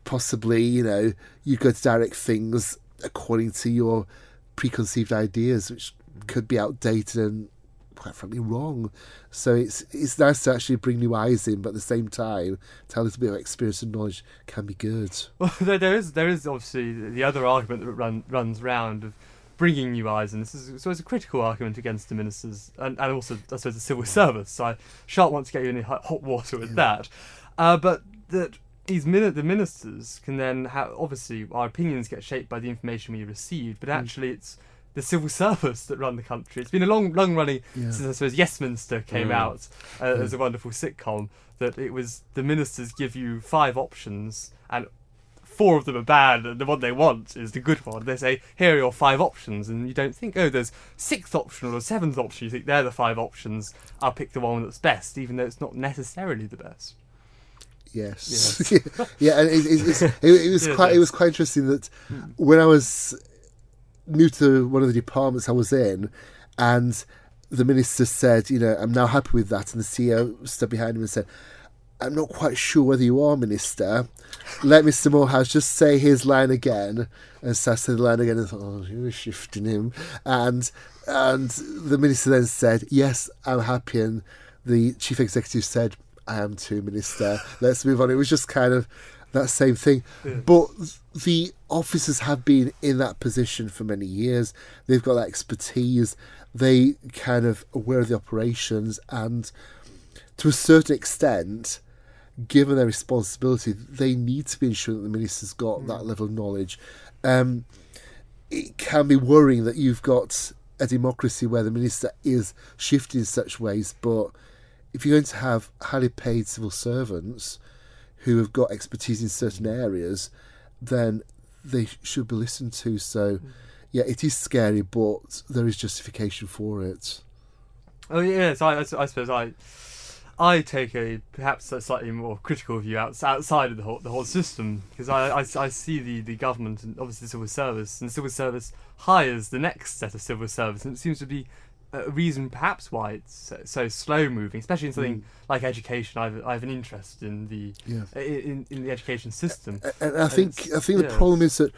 possibly, you know, you go to direct things according to your preconceived ideas, which could be outdated and quite frankly wrong. So it's it's nice to actually bring new eyes in, but at the same time, tell a little bit of experience and knowledge can be good. <laughs> Well, there, there is there is obviously the other argument that run, runs round of bringing new eyes in. This is so it's a critical argument against the ministers and, and also I suppose the civil service. So I shan't want to get you in hot water with that, uh, but that these min- the ministers can then have obviously our opinions get shaped by the information we receive, but actually it's the civil <laughs> service that run the country. It's been a long, long running Yeah. since I suppose Yes Minister came Mm. out uh, as a wonderful sitcom. That it was the ministers give you five options and four of them are bad, and the one they want is the good one. They say, "Here are your five options," and you don't think, "Oh, there's sixth option or seventh option." You think they're the five options. I'll pick the one that's best, even though it's not necessarily the best. Yes. yeah, <laughs> and it, it, it, it was <laughs> Yeah, quite it yes. was quite interesting that when I was new to one of the departments I was in, and the minister said, you know, I'm now happy with that, and the CEO stood behind him and said. I'm not quite sure whether you are minister. Let Mr. Moorhouse just say his line again. And so I said the line again and thought, oh, you were shifting him. And and the minister then said, Yes, I'm happy. And the chief executive said, I am too, minister. Let's move on. It was just kind of that same thing. But the officers have been in that position for many years. They've got that expertise. They kind of aware of the operations and to a certain extent, given their responsibility, they need to be ensuring that the minister's got that level of knowledge. Um, it can be worrying that you've got a democracy where the minister is shifting in such ways, but if you're going to have highly paid civil servants who have got expertise in certain areas, then they should be listened to. So, mm. yeah, it is scary, but there is justification for it. Oh yes, I, I, I suppose I I take a perhaps a slightly more critical view outside of the whole the whole system because I, I, I see the, the government and obviously the civil service and the civil service hires the next set of civil service and it seems to be a reason perhaps why it's so, so slow moving, especially in mm. something like education. I've I have an interest in the Yeah. in, in the education system. And I think It's- I think the yeah. problem is that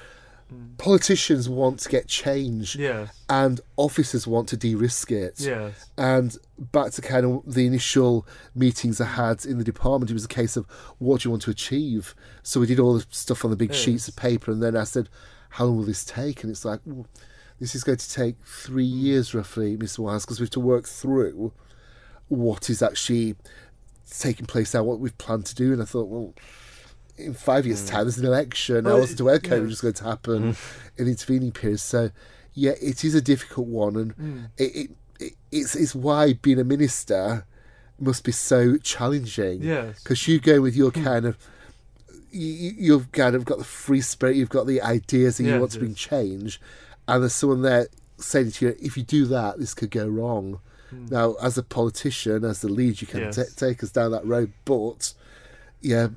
mm. politicians want to get change, Yes, and officers want to de-risk it. yes, And back to kind of the initial meetings I had in the department, it was a case of what do you want to achieve. So we did all the stuff on the big sheets of paper, and then I said, "How long will this take?" And it's like, well, "This is going to take three years roughly, Mr. Wiles, because we have to work through what is actually taking place now, what we've planned to do." And I thought, well. In five years' mm. time, there's an election. I Well, wasn't aware yeah. COVID was going to happen mm. in the intervening period. So, yeah, it is a difficult one, and mm. it, it, it it's it's why being a minister must be so challenging. Yes. because you go with your hmm. kind of you, you've kind of got the free spirit, you've got the ideas, and you want to bring change, and there's someone there saying to you, if you do that, this could go wrong. Hmm. Now, as a politician, as the lead, you can Yes. ta take us down that road, but yeah,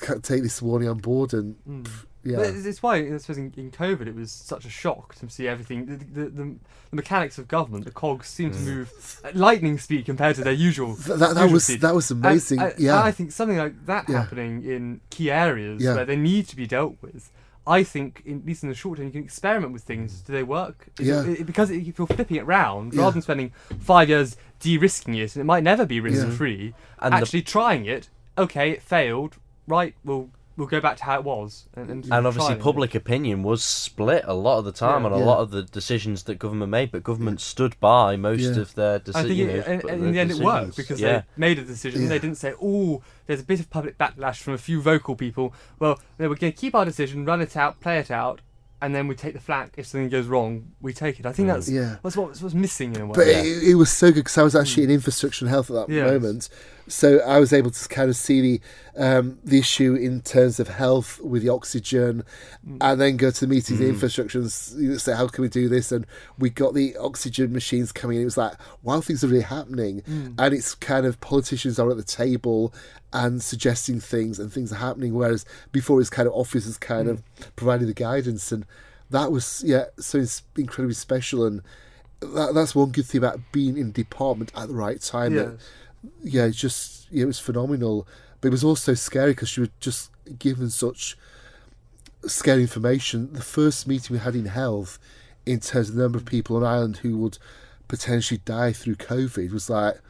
can't take this warning on board, and hmm. pff, yeah, But it's, why I suppose in, COVID it was such a shock to see everything. The, the, the, the mechanics of government, the cogs, seem to hmm. move at lightning speed compared to their usual. Th- that, that usual was speed. that was And amazing. I, yeah, I think something like that Yeah. happening in key areas Yeah. where they need to be dealt with. I think, in, at least in the short term, you can experiment with things. Mm. Do they work? Is Yeah. It, it- because it, if you're flipping it round, Yeah. rather than spending five years de-risking it, and it might never be risk-free, And the- actually trying it. Okay, it failed. Right, we'll we'll go back to how it was. And, and, and obviously trying it. public opinion was split a lot of the time Yeah. on a Yeah. lot of the decisions that government made but government stood by most Yeah. of their I decisions think it, and, and in the end it worked because yeah. they made a decision. Yeah. They didn't say, "Oh, there's a bit of public backlash from a few vocal people." Well, no, we're going to keep our decision, run it out, play it out, and then we take the flak if something goes wrong. We take it. I think mm. that's Yeah. that's what was missing in a way. But Yeah. it, it was so good because I was actually mm. in infrastructure and health at that Yes. moment, so I was able to kind of see the um, the issue in terms of health with the oxygen, mm. and then go to the meetings in mm. infrastructure and s- you know, say how can we do this, and we got the oxygen machines coming in. It was like wow, things are really happening, mm. and it's kind of politicians are at the table and suggesting things, and things are happening. Whereas before, it's kind of officers kind of providing the guidance, and that was yeah, so it's incredibly special and that, that's one good thing about being in department at the right time. Yes. That, yeah, it's just it was phenomenal, but it was also scary because she was just given such scary information. The first meeting we had in health, in terms of the number of people on Ireland who would potentially die through COVID, was like,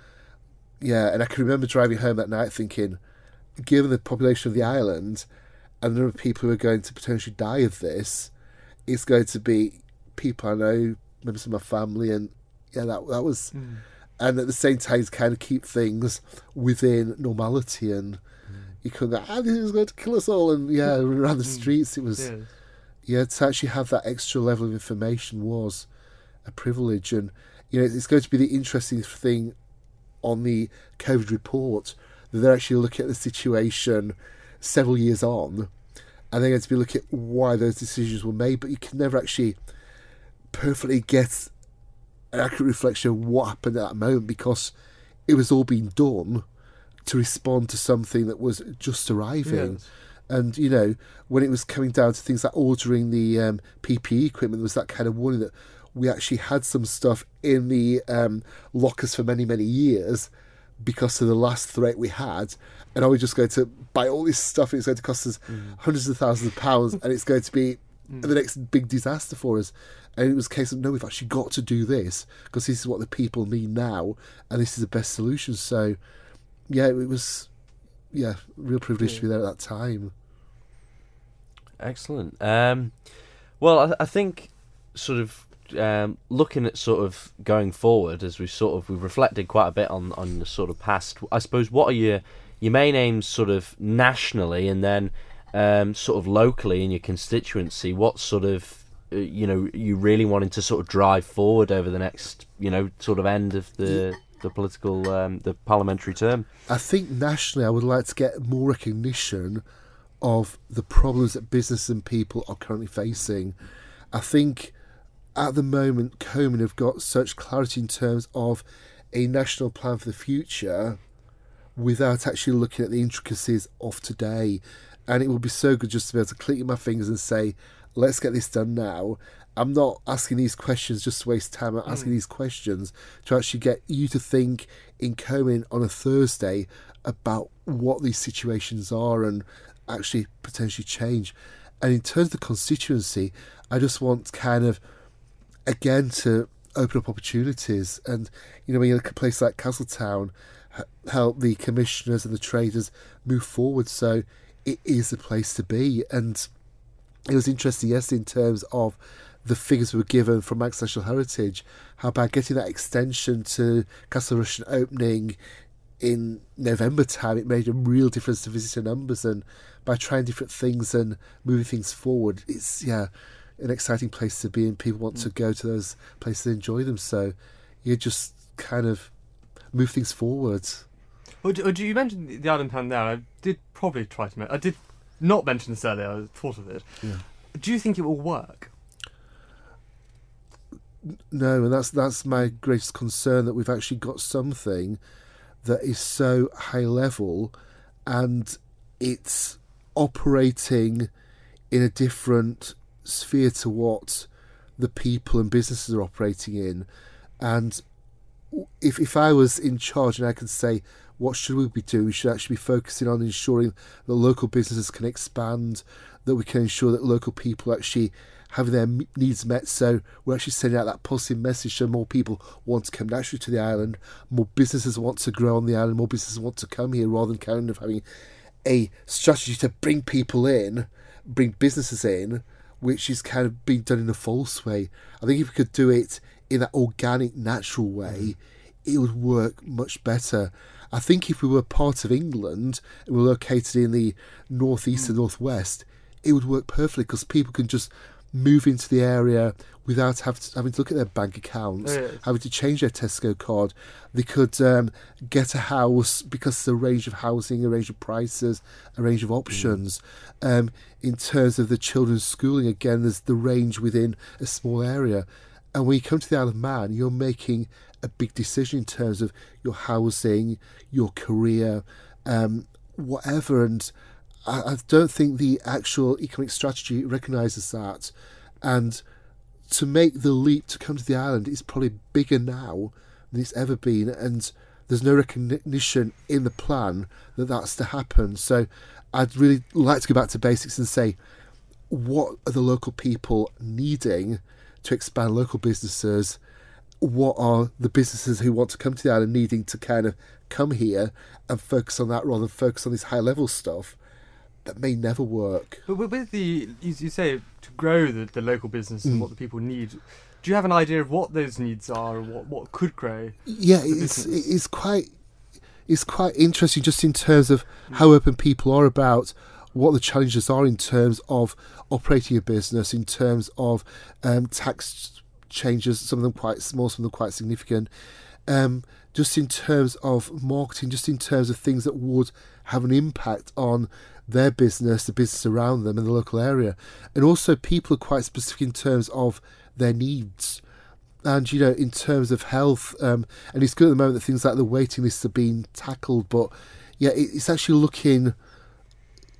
yeah. And I can remember driving home that night thinking, given the population of the island and the number of people who are going to potentially die of this, it's going to be people I know, members of my family, and yeah, that that was. Mm. And at the same time, kind of keep things within normality, and you couldn't go, ah, this is going to kill us all, and yeah, <laughs> around the Mm. streets, it was Yes. yeah, to actually have that extra level of information was a privilege, and you know it's going to be the interesting thing on the COVID report that they're actually looking at the situation several years on, and they're going to be looking at why those decisions were made. But you can never actually perfectly get an accurate reflection of what happened at that moment because it was all being done to respond to something that was just arriving. Yes. And you know, when it was coming down to things like ordering the um, PPE equipment, there was that kind of warning that we actually had some stuff in the um, lockers for many, many years because of the last threat we had. And are we just going to buy all this stuff and it's going to cost us hundreds of thousands of pounds and it's going to be the next big disaster for us? And it was a case of no, we've actually got to do this because this is what the people need now and this is the best solution. So, yeah, it was, yeah, real privilege to be there at that time. Excellent. Um, well, I, I think sort of um, looking at sort of going forward as we sort of we've reflected quite a bit on on the sort of past. I suppose what are your your main aims sort of nationally and then um, sort of locally in your constituency? What sort of uh, you know you really wanting to sort of drive forward over the next you know sort of end of the the political um, the parliamentary term? I think nationally, I would like to get more recognition of the problems that business and people are currently facing. I think at the moment, CoMin have got such clarity in terms of a national plan for the future without actually looking at the intricacies of today. And it would be so good just to be able to click my fingers and say, let's get this done now. I'm not asking these questions just to waste time. I'm asking mm. these questions to actually get you to think in CoMin on a Thursday about what these situations are and actually potentially change. And in terms of the constituency, I just want kind of again to open up opportunities. And you know, when you look at a place like Castletown, help the commissioners and the traders move forward. So it is the place to be. And it was interesting yesterday in terms of the figures we were given from National Heritage, how about getting that extension to Castle Rushen opening in November time, it made a real difference to visitor numbers. And by trying different things and moving things forward, it's yeah, an exciting place to be, and people want to mm. go to those places and enjoy them. So you just kind of move things forward. Do, do you mentioned the- Island Plan there? I did probably try to. I did not mention this earlier. I thought of it. Yeah. Do you think it will work? No, and that's that's my greatest concern that we've actually got something that is so high level and it's operating in a different sphere to what the people and businesses are operating in. And if if I was in charge and I could say what should we be doing, we should actually be focusing on ensuring that local businesses can expand, that we can ensure that local people actually having their needs met. So we're actually sending out that positive message so more people want to come naturally to the island, more businesses want to grow on the island, more businesses want to come here rather than kind of having a strategy to bring people in, bring businesses in, which is kind of being done in a false way. I think if we could do it in that organic, natural way, mm-hmm. it would work much better. I think if we were part of England and we're located in the northeast and northwest, it would work perfectly because people can just move into the area without have to, having to look at their bank accounts, Yes. having to change their Tesco card. They could um, get a house because there's a range of housing, a range of prices, a range of options. Um, in terms of the children's schooling, again, there's the range within a small area. And when you come to the Isle of Man, you're making a big decision in terms of your housing, your career, um, whatever. And I, I don't think the actual economic strategy recognises that. And to make the leap to come to the island is probably bigger now than it's ever been, and there's no recognition in the plan that that's to happen. So I'd really like to go back to basics and say, what are the local people needing to expand local businesses? What are the businesses who want to come to the island needing to kind of come here and focus on that rather than focus on this high level stuff that may never work? But with the, you, you say, to grow the, the local business and Mm. what the people need, do you have an idea of what those needs are and what, what could grow? Yeah, it's business. it's quite it's quite interesting just in terms of how open people are about what the challenges are in terms of operating a business, in terms of um, tax changes, some of them quite small, some of them quite significant. Um, just in terms of marketing, just in terms of things that would have an impact on their business, the business around them, and the local area. And also, people are quite specific in terms of their needs and you know in terms of health um, and it's good at the moment that things like the waiting lists are being tackled but yeah it, it's actually looking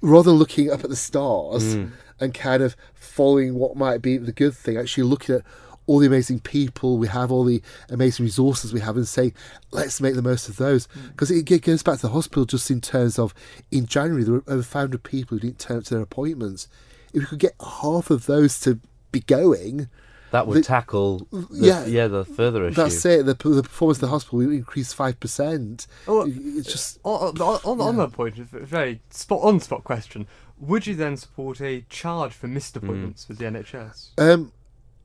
rather than looking up at the stars Mm. and kind of following what might be the good thing actually looking at all the amazing people we have all the amazing resources we have and say, let's make the most of those mm. because it, it goes back to the hospital just in terms of in january there were over 500 people who didn't turn up to their appointments if we could get half of those to be going That would The- tackle the, yeah. yeah the further issue. That's it. The, the performance of the hospital will increase five percent. Oh, It's just uh, On, on, on, on that point, it's a very spot on spot question. Would you then support a charge for missed mm. appointments with the NHS? um,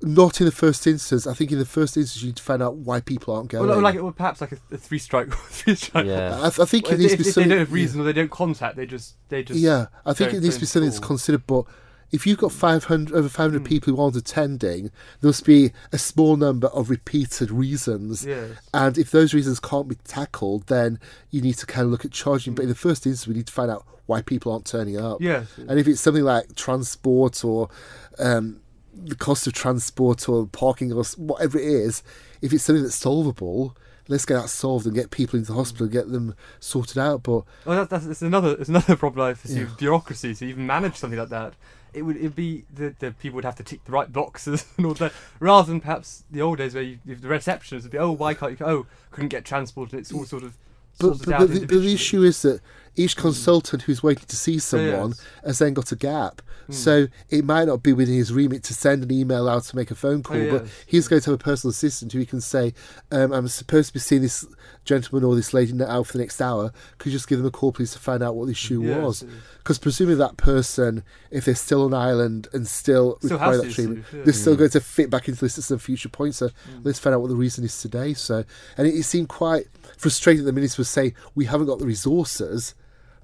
not in the first instance. I think in the first instance you need to find out why people aren't going. Or like, or perhaps like a, a three strike, <laughs> three strike. Yeah. I, I think Well, it if, needs if to be if they something. don't have reason or they don't contact, they just they just yeah, I think it needs to be something that's considered. But if you've got five hundred over five hundred Hmm. people who aren't attending, there must be a small number of repeated reasons. Yes. And if those reasons can't be tackled, then you need to kind of look at charging. But in the first instance, we need to find out why people aren't turning up. Yes. And if it's something like transport or um, the cost of transport or parking or whatever it is, if it's something that's solvable, let's get that solved and get people into the hospital and get them sorted out. But Well, that, that's it's another it's another <laughs> problem I foresee Yeah. with bureaucracy. To even manage something like that, it would it'd be the, the people would have to tick the right boxes <laughs> and all that, rather than perhaps the old days where you, the receptionist would be, oh, why can't you? Oh, couldn't get transport, and it's all sort of but, but, but, the, but the issue is that each consultant who's waiting to see someone yes. has then got a gap. Hmm. So it might not be within his remit to send an email out to make a phone call, but Oh, yes. he's going to have a personal assistant who he can say, um, I'm supposed to be seeing this gentleman or this lady out for the next hour. Could you just give them a call, please, to find out what the issue Yes, was? Because presumably that person, if they're still on island and still, Still require that treatment, issue, yeah. they're still Mm. going to fit back into the system of future points. So Mm. let's find out what the reason is today. So, and it, it seemed quite frustrating that the minister was saying we haven't got the resources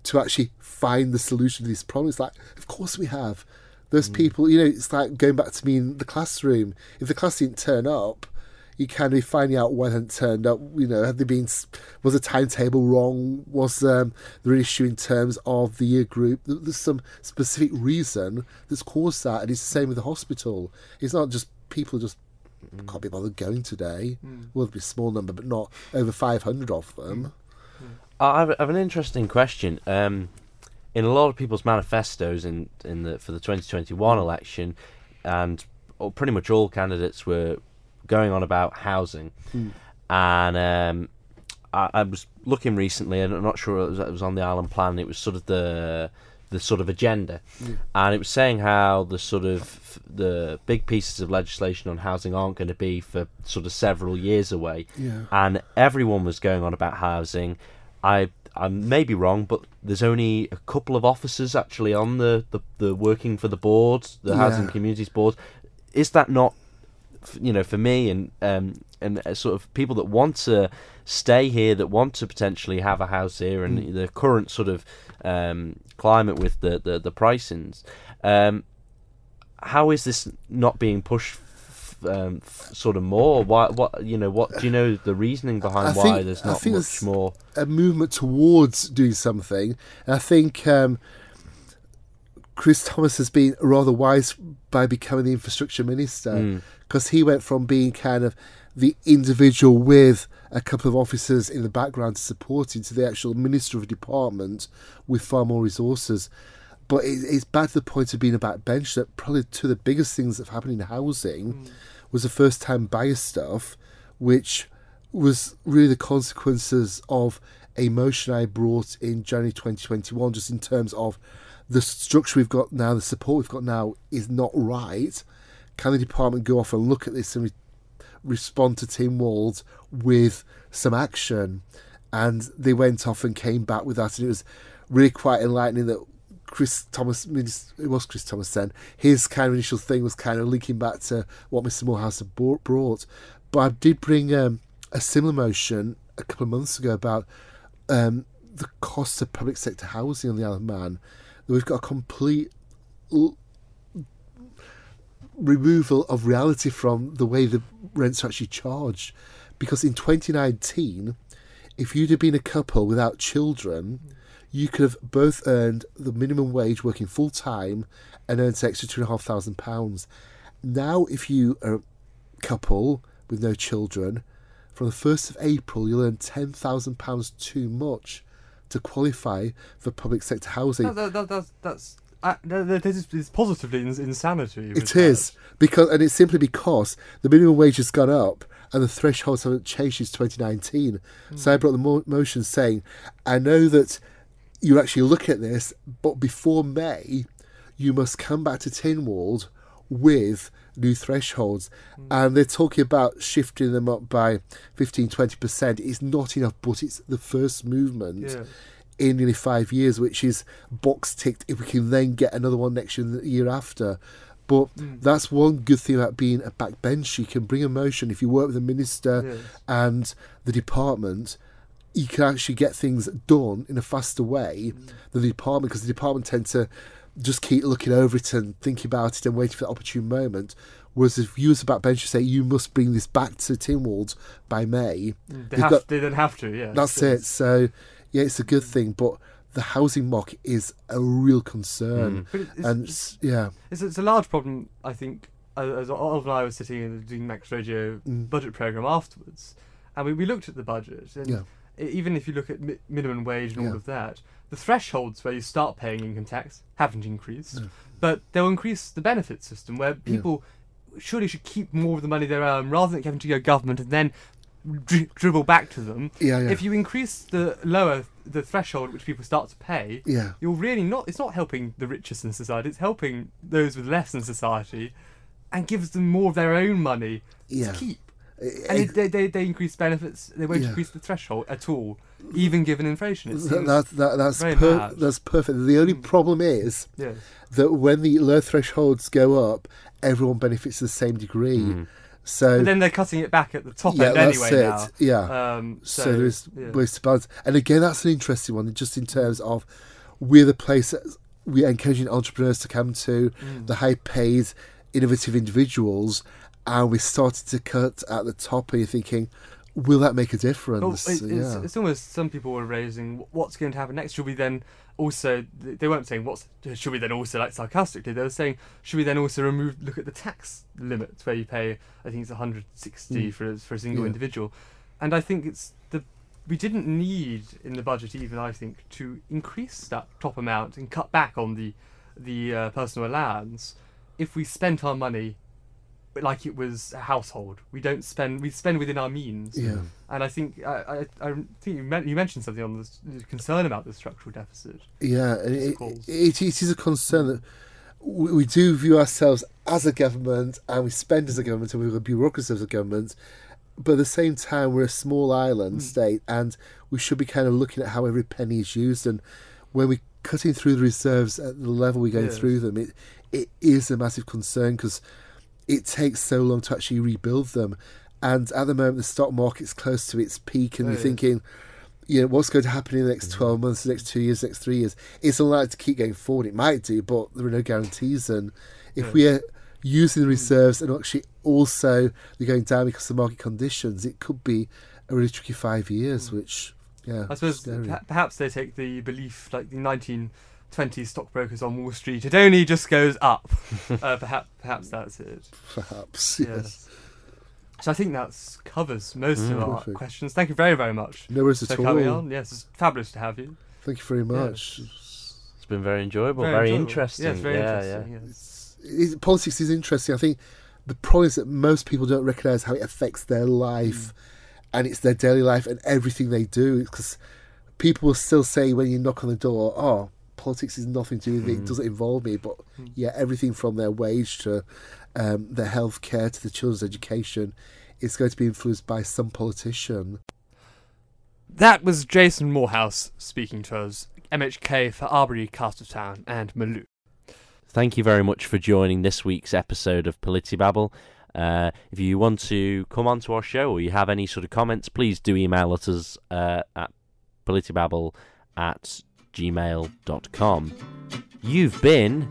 to actually find the solution to these problems. Like, of course we have. Those people, you know, it's like going back to me in the classroom. If the class didn't turn up, you kind of be finding out why they hadn't turned up. You know, had they been was the timetable wrong? Was um, there an issue in terms of the year group? There's some specific reason that's caused that, and it's the same with the hospital. It's not just people just can't be bothered going today. Mm. Well, there'll be a small number, but not over 500 of them. I have, I have an interesting question. Um, in a lot of people's manifestos in in the for the 2021 election, and pretty much all candidates were going on about housing, Mm. and um, I, I was looking recently, and I'm not sure it was, it was on the island plan. It was sort of the the sort of agenda, Mm. and it was saying how the sort of the big pieces of legislation on housing aren't going to be for sort of several years away Yeah. and everyone was going on about housing. I I may be wrong, but there's only a couple of officers actually on the, the, the working for the board, the housing communities board. Is that not, you know, for me and um and uh, sort of people that want to stay here, that want to potentially have a house here, and Mm. the current sort of um, climate with the the, the pricings, um, how is this not being pushed? Um, sort of more. Why? What you know? What do you know? The reasoning behind I why think- there's I not think much there's- more. a movement towards doing something. And I think um, Chris Thomas has been rather wise by becoming the infrastructure minister Mm. because he went from being kind of the individual with a couple of officers in the background to support him to the actual minister of a department with far more resources. But it, it's bad to the point of being a backbench that probably two of the biggest things that have happened in housing Mm. was the first time buyer stuff, which was really the consequences of a motion I brought in January 2021, just in terms of the structure we've got now, the support we've got now is not right. Can the department go off and look at this and re- respond to Tynwald with some action? And they went off and came back with that, and it was really quite enlightening that Chris Thomas, it was Chris Thomas then, his kind of initial thing was kind of linking back to what Mr. Moorhouse had brought. But I did bring um, a similar motion a couple of months ago about um, the cost of public sector housing on the Isle of Man. We've got a complete l- removal of reality from the way the rents are actually charged. Because in 2019, if you'd have been a couple without children, you could have both earned the minimum wage working full time and earned an extra two and a half thousand pounds. Now, if you are a couple with no children, from the 1st of April, you'll earn £10,000 too much to qualify for public sector housing. That, that, that, that's that's uh, that is, positively ins- insanity. It is because, and it's simply because the minimum wage has gone up and the thresholds haven't changed since 2019. So I brought the mo- motion saying, I know that you actually look at this, but before May, you must come back to Tynwald with new thresholds. Hmm. And they're talking about shifting them up by 15 20%. It's not enough, but it's the first movement Yeah. in nearly five years, which is box ticked if we can then get another one next year the year after. But hmm. that's one good thing about being a backbench. You can bring a motion if you work with the minister Yes. and the department. You can actually get things done in a faster way mm. than the department because the department tend to just keep looking over it and thinking about it and waiting for the opportune moment. Whereas if you as a backbencher say you must bring this back to Tynwald by May, mm, They, they've have, got- they then have to, yeah. that's it. So, yeah, it's a good mm. thing, but the housing market is a real concern. But it's, And s- yeah, it's, it's a large problem, I think, as, as Oliver and I were sitting and doing Manx Radio Mm. budget programme afterwards, and we, we looked at the budget, and yeah, even if you look at mi- minimum wage and all of that, the thresholds where you start paying income tax haven't increased, No. but they'll increase the benefit system where people surely should keep more of the money they earn rather than having to go government and then dri- dribble back to them. yeah, yeah, If you increase the lower the threshold at which people start to pay, yeah. you're really not. It's not helping the richest in society. It's helping those with less in society, and gives them more of their own money Yeah. to keep. Eh, And eh, it, they, they they increase benefits. They won't Yeah. increase the threshold at all, even given inflation. It that, that, that, that's per- that's perfect. The only Mm. problem is yes. that when the low thresholds go up, everyone benefits to the same degree. Mm. So But then they're cutting it back at the top yeah, end that's anyway it. now. Yeah. Um, so, so, there's yeah. ways to balance. And again, that's an interesting one, just in terms of we're the place that we're encouraging entrepreneurs to come to, Mm. the high paid, innovative individuals, and we started to cut at the top, and you're thinking, will that make a Well, difference? it, it's, yeah. it's almost some people were raising what's going to happen next. Should we then also? They weren't saying what's. Should we then also like sarcastically? They were saying should we then also remove look at the tax limits where you pay I think it's 160 Mm. for a- for a single Yeah. individual, and I think it's the we didn't need in the budget even I think to increase that top amount and cut back on the the uh, personal allowance if we spent our money like it was a household. We don't spend. We spend within our means. yeah. And I think I, I, I think you, men- you mentioned something on this the concern about the structural deficit. Yeah, it, it, it is a concern that we, we do view ourselves as a government and we spend as a government and we're a bureaucracy as a government, but at the same time we're a small island Mm. state and we should be kind of looking at how every penny is used and when we're cutting through the reserves at the level we're going Yes. through them, it it is a massive concern because it takes so long to actually rebuild them. And at the moment, the stock market's close to its peak, and Oh, you're yeah. thinking, you know, what's going to happen in the next mm. 12 months, the next two years, next three years? It's unlikely to keep going forward. It might do, but there are no guarantees. And if Yeah. we are using the mm. reserves and actually also they're going down because of market conditions, it could be a really tricky five years, mm. which, yeah. I suppose perhaps they take the belief like the 1920s stockbrokers on Wall Street. It only just goes up. <laughs> uh, perhaps perhaps that's it. Perhaps, Yes. yes. So I think that covers most of Mm. our Perfect. questions. Thank you very very much No worries for at coming all. on. Yes, it's fabulous to have you. Thank you very much. It's It's been very enjoyable, very, very enjoyable. interesting. Yeah, very yeah, interesting. Yeah. It's, it's, politics is interesting. I think the problem is that most people don't recognise how it affects their life, mm. and it's their daily life and everything they do. Because people will still say when you knock on the door, "Oh, politics is nothing to do with it; it mm. doesn't involve me." But mm. yeah, everything from their wage to um, their health care to the children's education is going to be influenced by some politician. That was Jason Moorhouse speaking to us, MHK for Arbory, Castletown, and Malew. Thank you very much for joining this week's episode of Politibabble. Uh, if you want to come on to our show or you have any sort of comments, please do email us uh, at politibabble at gmail.com. You've been.